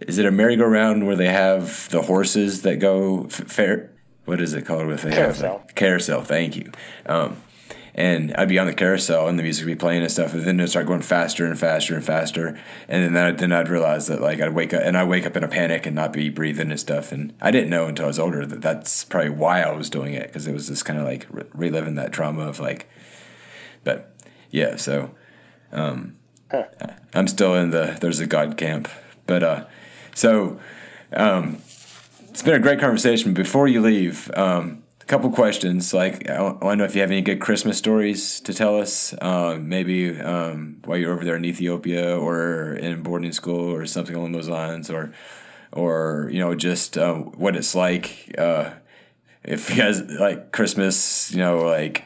is it a merry-go-round where they have the horses that go fair? What is it called? With they carousel. Have, like, carousel. Thank you. Um, and I'd be on the carousel and the music would be playing and stuff, and then it'd start going faster and faster and faster, and then I'd, then I'd realize that like I'd wake up and I wake up in a panic and not be breathing and stuff, and I didn't know until I was older that that's probably why I was doing it because it was just kind of like re- reliving that trauma of like, but yeah, so um, huh. I'm still in the there's a God camp, but uh, so um, it's been a great conversation. Before you leave, um, couple questions. Like, I want to know if you have any good Christmas stories to tell us. Uh, maybe um, while you're over there in Ethiopia or in boarding school or something along those lines, or or you know just uh, what it's like uh, if you guys like Christmas. You know, like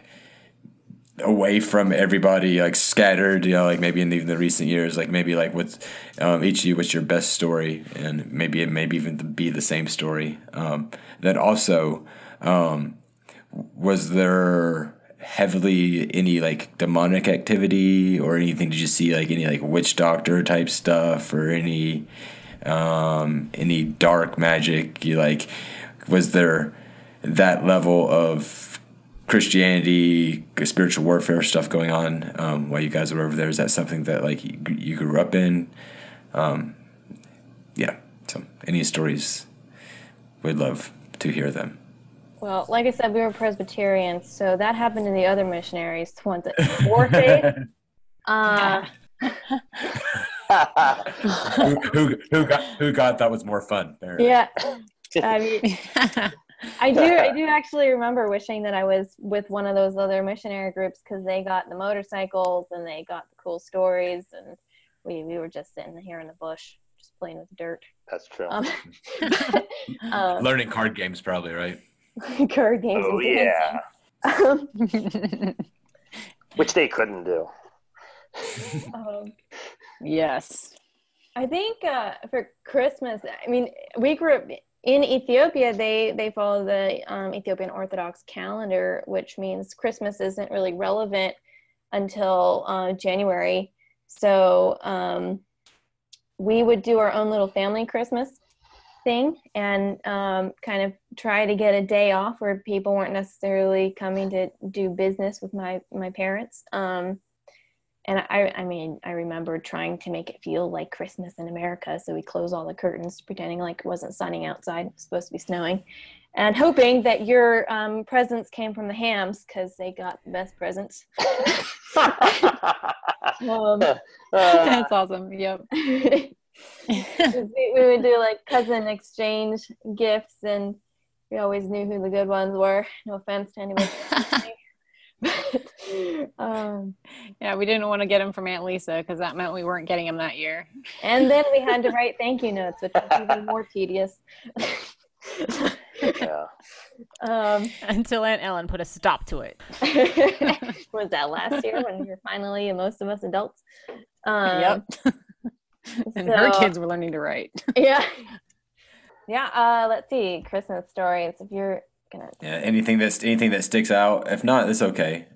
away from everybody, like scattered. You know, like maybe in even the recent years, like maybe like what's um, each of you, what's your best story, and maybe it maybe even be the same story. Um, then also um, was there heavily any like demonic activity or anything? Did you see like any like witch doctor type stuff or any um, any dark magic? You like was there that level of Christianity, spiritual warfare stuff going on um, while you guys were over there? Is that something that like you, you grew up in? Um, yeah. So any stories? We'd love to hear them. Well, like I said, we were Presbyterians, so that happened to the other missionaries. The ones that more faith. Uh, <laughs> who, who, who got who got that was more fun? Apparently. yeah, I mean, I do. I do actually remember wishing that I was with one of those other missionary groups because they got the motorcycles and they got the cool stories, and we we were just sitting here in the bush, just playing with dirt. That's true. Um, <laughs> <laughs> um, Learning card games, probably right. <laughs> card games. oh and yeah, dancing. which they couldn't do. <laughs> um, yes. I think uh, for Christmas, I mean, we grew up in Ethiopia. They they follow the um, Ethiopian Orthodox calendar, which means Christmas isn't really relevant until uh, January. So um, we would do our own little family Christmas thing and um, kind of try to get a day off where people weren't necessarily coming to do business with my my parents. Um, and I, I mean, I remember trying to make it feel like Christmas in America. So we close all the curtains, pretending like it wasn't sunny outside. It was supposed to be snowing. And hoping that your um, presents came from the hams because they got the best presents. <laughs> <laughs> um, <laughs> That's awesome. Yep. We, we would do like cousin exchange gifts, and we always knew who the good ones were. No offense to anyone. <laughs> but, um, Yeah, we didn't want to get them from Aunt Lisa because that meant we weren't getting them that year. and then we had to write thank you notes, which was even more tedious. yeah. <laughs> um, Until Aunt Ellen put a stop to it. <laughs> was that last year when we were finally most of us adults? Um, yep. <laughs> and her kids were learning to write. <laughs> Yeah. Yeah. Uh, let's see. Christmas stories. If you're gonna. Yeah, anything that's anything that sticks out. If not, it's okay.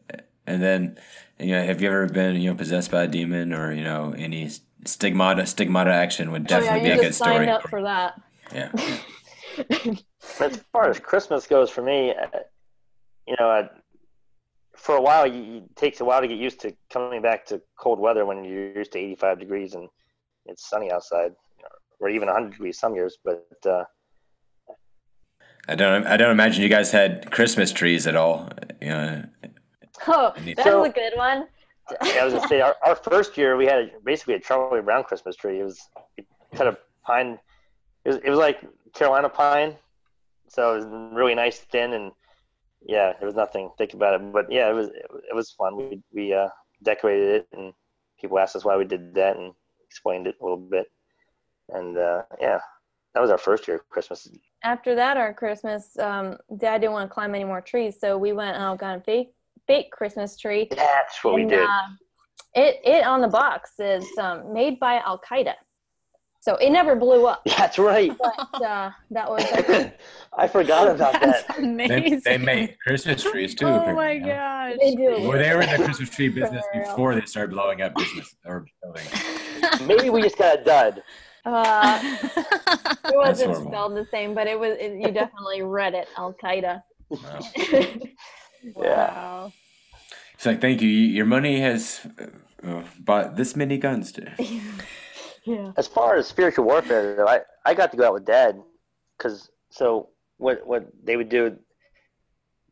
And then, you know, have you ever been you know possessed by a demon or you know any stigmata stigmata action would Oh yeah, definitely be a good just signed story. up for that. Yeah. <laughs> as far as Christmas goes for me, uh, you know, uh, for a while, you, it takes a while to get used to coming back to cold weather when you're used to 85 degrees and it's sunny outside, or even 100 degrees some years. But uh, I don't I don't imagine you guys had Christmas trees at all. You know, Oh, Neat. that's So- a good one. I was gonna say, our, our first year we had basically a Charlie Brown Christmas tree. It was kind of pine. It was, it was like Carolina pine, so it was really nice, thin, and yeah, there was nothing thick about it. But yeah, it was it was fun. We we uh, decorated it, and people asked us why we did that, and explained it a little bit. And uh, yeah, that was our first year of Christmas. After that, our Christmas, um, Dad didn't want to climb any more trees, so we went and got a fake fake Christmas tree. That's what we And, did. uh, it it on the box is um, made by Al Qaeda, so it never blew up. That's right. But uh, that was <coughs> like, I forgot about That's that. they, amazing. they make Christmas trees too. Oh my apparently, gosh. they do. Well, they were in the Christmas tree business before they started blowing up business or building. <laughs> Maybe we just got a dud. Uh, it wasn't spelled the same, but it was. It, you definitely read it, Al Qaeda. Wow. <laughs> Yeah. Wow. It's like, thank you. Your money has uh, uh, bought this many guns today. <laughs> yeah. as far as spiritual warfare, though, I, I got to go out with Dad, because so what what they would do,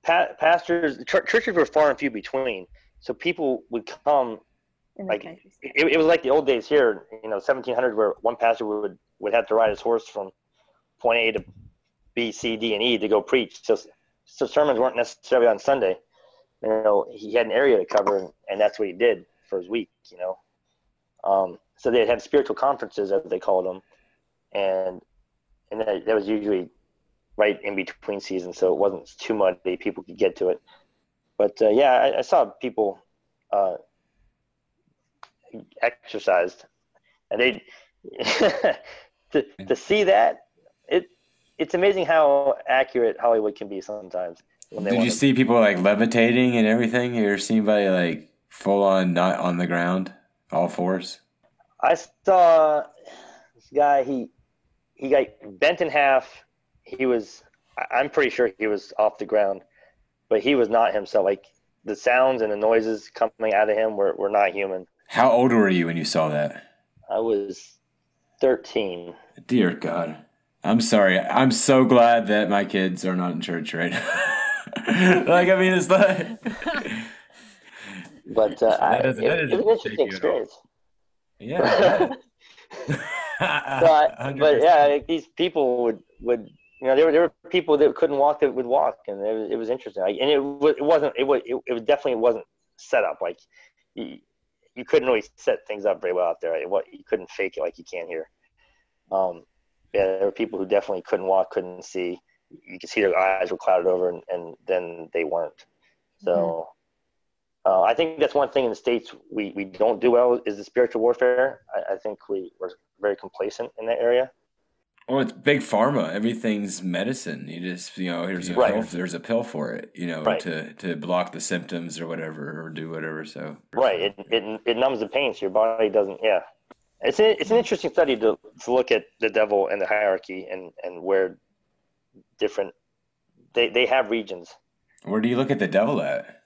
pa- pastors ch- churches were far and few between, so people would come. Like. It, it was like the old days here, you know, 1700, where one pastor would would have to ride his horse from point A to B, C, D, and E to go preach. So so sermons weren't necessarily on Sunday. You know, he had an area to cover, and, and that's what he did for his week. You know, um, so they'd have spiritual conferences as they called them, and and that, that was usually right in between seasons, so it wasn't too muddy. People could get to it. But uh, yeah, I, I, saw people uh, exorcised, and they <laughs> to to see that it it's amazing how accurate Hollywood can be sometimes. Did you see people like levitating and everything? You ever seen anybody like full on not on the ground, all fours? I saw this guy. He he got bent in half. He was. I'm pretty sure he was off the ground, but he was not himself. Like the sounds and the noises coming out of him were, were not human. How old were you when you saw that? I was 13. Dear God. I'm sorry. I'm so glad that my kids are not in church right now. <laughs> like, I mean, it's like. <laughs> but uh, I, it, it, was an interesting experience. Yeah. but, <laughs> but yeah, these people would, would you know, there were there were people that couldn't walk that would walk, and it was, it was interesting. Like, and it was it wasn't it was it, it definitely wasn't set up like you, couldn't really set things up very well out there. What you couldn't fake it like you can here. Um, yeah, there were people who definitely couldn't walk, couldn't see. You could see their eyes were clouded over, and, and then they weren't. So mm-hmm. uh, I think that's one thing in the states we, we don't do well is the spiritual warfare. I, I think we we're very complacent in that area. Well, it's big pharma. Everything's medicine. You just, you know, here's a right. pill. There's a pill for it. You know, right. to to block the symptoms or whatever, or do whatever. So right, it it, it numbs the pain, so your body doesn't. Yeah, it's a, it's an interesting study to to look at the devil and the hierarchy and and where different they they have regions. Where do you look at the devil at?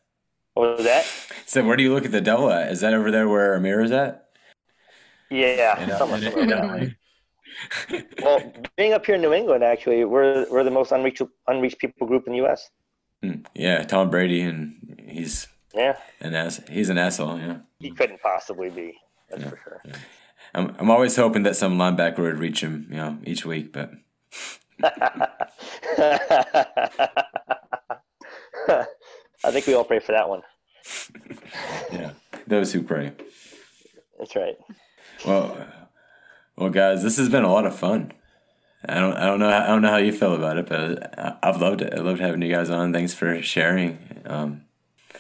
What was that? So where do you look at the devil at? Is that over there where Amir is at? Yeah, somewhere well, being up here in New England, actually, we're we're the most unreached unreached people group in the U.S. Hmm. Yeah, Tom Brady, and he's yeah, an ass. He's an asshole. Yeah, he couldn't possibly be. That's yeah, for sure. Yeah. I'm I'm always hoping that some linebacker would reach him, you know, each week, but. <laughs> I think we all pray for that one. <laughs> yeah, those who pray. That's right. Well, well, guys, this has been a lot of fun. I don't, I don't know, I don't know how you feel about it, but I've loved it. I loved having you guys on. Thanks for sharing. Um,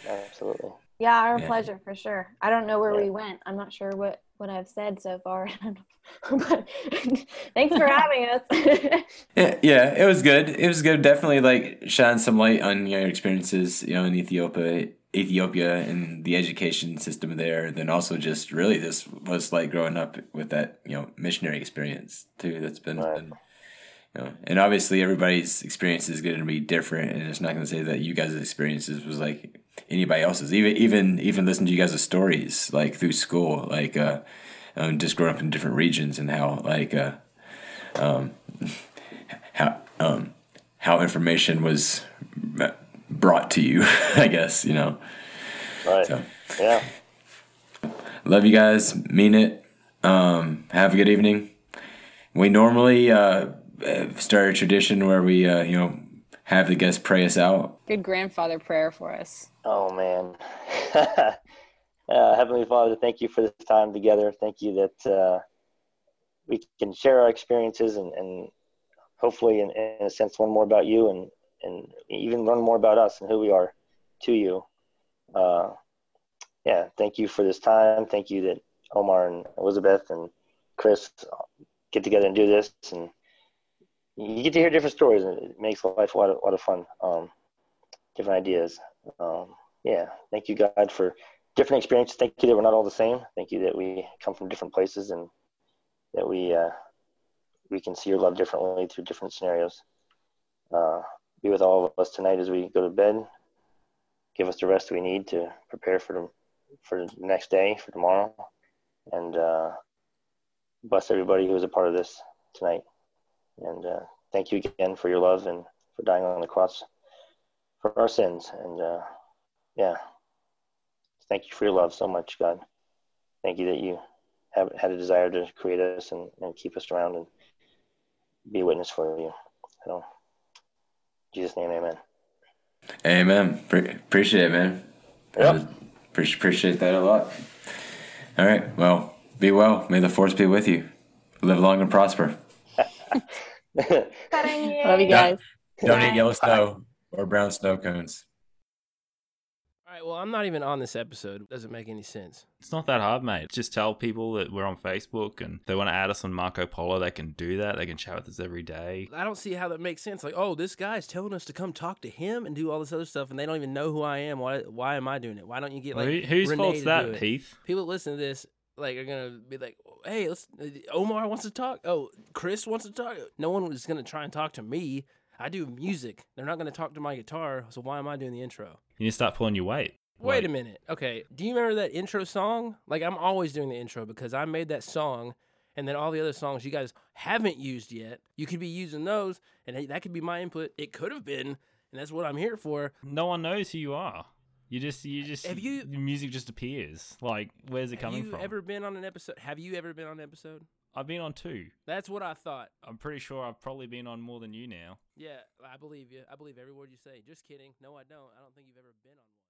Absolutely. Yeah, our yeah. pleasure for sure. I don't know where yeah. we went. I'm not sure what what I've said so far. <laughs> <laughs> but thanks for having us. <laughs> yeah, yeah, it was good. It was good. Definitely like shine some light on your experiences, you know, in Ethiopia Ethiopia and the education system there, then also just really this was like growing up with that you know missionary experience too. That's been, right. been you know, and obviously everybody's experience is going to be different, and it's not going to say that you guys' experiences was like anybody else's. Even even even listen to you guys' stories like through school, like uh, um, just growing up in different regions and how like uh, um, <laughs> how um, how information was brought to you, <laughs> I guess, you know. Right. So, yeah. Love you guys. Mean it. Um, have a good evening. We normally uh, start a tradition where we, uh, you know, have the guests pray us out. Good grandfather prayer for us. Oh, man. <laughs> uh, Heavenly Father, thank you for this time together. Thank you that uh, we can share our experiences and, and hopefully, in, in a sense, learn more about you and and even learn more about us and who we are to you. Uh, yeah, thank you for this time. Thank you that Omar and Elizabeth and Chris get together and do this, and you get to hear different stories, and it makes life a lot of, a lot of fun. Um, different ideas. Um, yeah, thank you, God, for different experiences. Thank you that we're not all the same. Thank you that we come from different places and that we uh, we can see your love differently through different scenarios. Uh, be with all of us tonight as we go to bed. Give us the rest we need to prepare for the for the next day, for tomorrow, and uh, bless everybody who is a part of this tonight. And uh, thank you again for your love and for dying on the cross for our sins. And uh, yeah, thank you for your love so much, God. Thank you that you have had a desire to create us and, and keep us around and be a witness for you. So, Jesus' name, amen. Amen. Pre- appreciate it, man. Yep. Uh, pre- appreciate that a lot. All right. Well, be well. May the force be with you. Live long and prosper. <laughs> <laughs> Love you guys. Don't eat yellow snow or brown snow cones. All right. Well, I'm not even on this episode. Doesn't make any sense. It's not that hard, mate. Just tell people that we're on Facebook and they want to add us on Marco Polo, they can do that. They can chat with us every day. I don't see how that makes sense. Like, oh, this guy's telling us to come talk to him and do all this other stuff, and they don't even know who I am. Why? Why am I doing it? Why don't you get like Who- whose Renee fault's that. Heath? People listen to this like are gonna be like, hey, let's. Omar wants to talk. Oh, Chris wants to talk. No one is gonna try and talk to me. I do music. They're not gonna talk to my guitar. So why am I doing the intro? You need to stop pulling your weight. Wait Like, a minute. Okay. Do you remember that intro song? Like I'm always doing the intro because I made that song and then all the other songs you guys haven't used yet. You could be using those and that could be my input. It could have been, and that's what I'm here for. No one knows who you are. You just, you just, Have you- music just appears. Like, where's it Have coming you from? ever been on an episode? Have you ever been on an episode? I've been on two. That's what I thought. I'm pretty sure I've probably been on more than you now. Yeah, I believe you. I believe every word you say. Just kidding. No, I don't. I don't think you've ever been on one.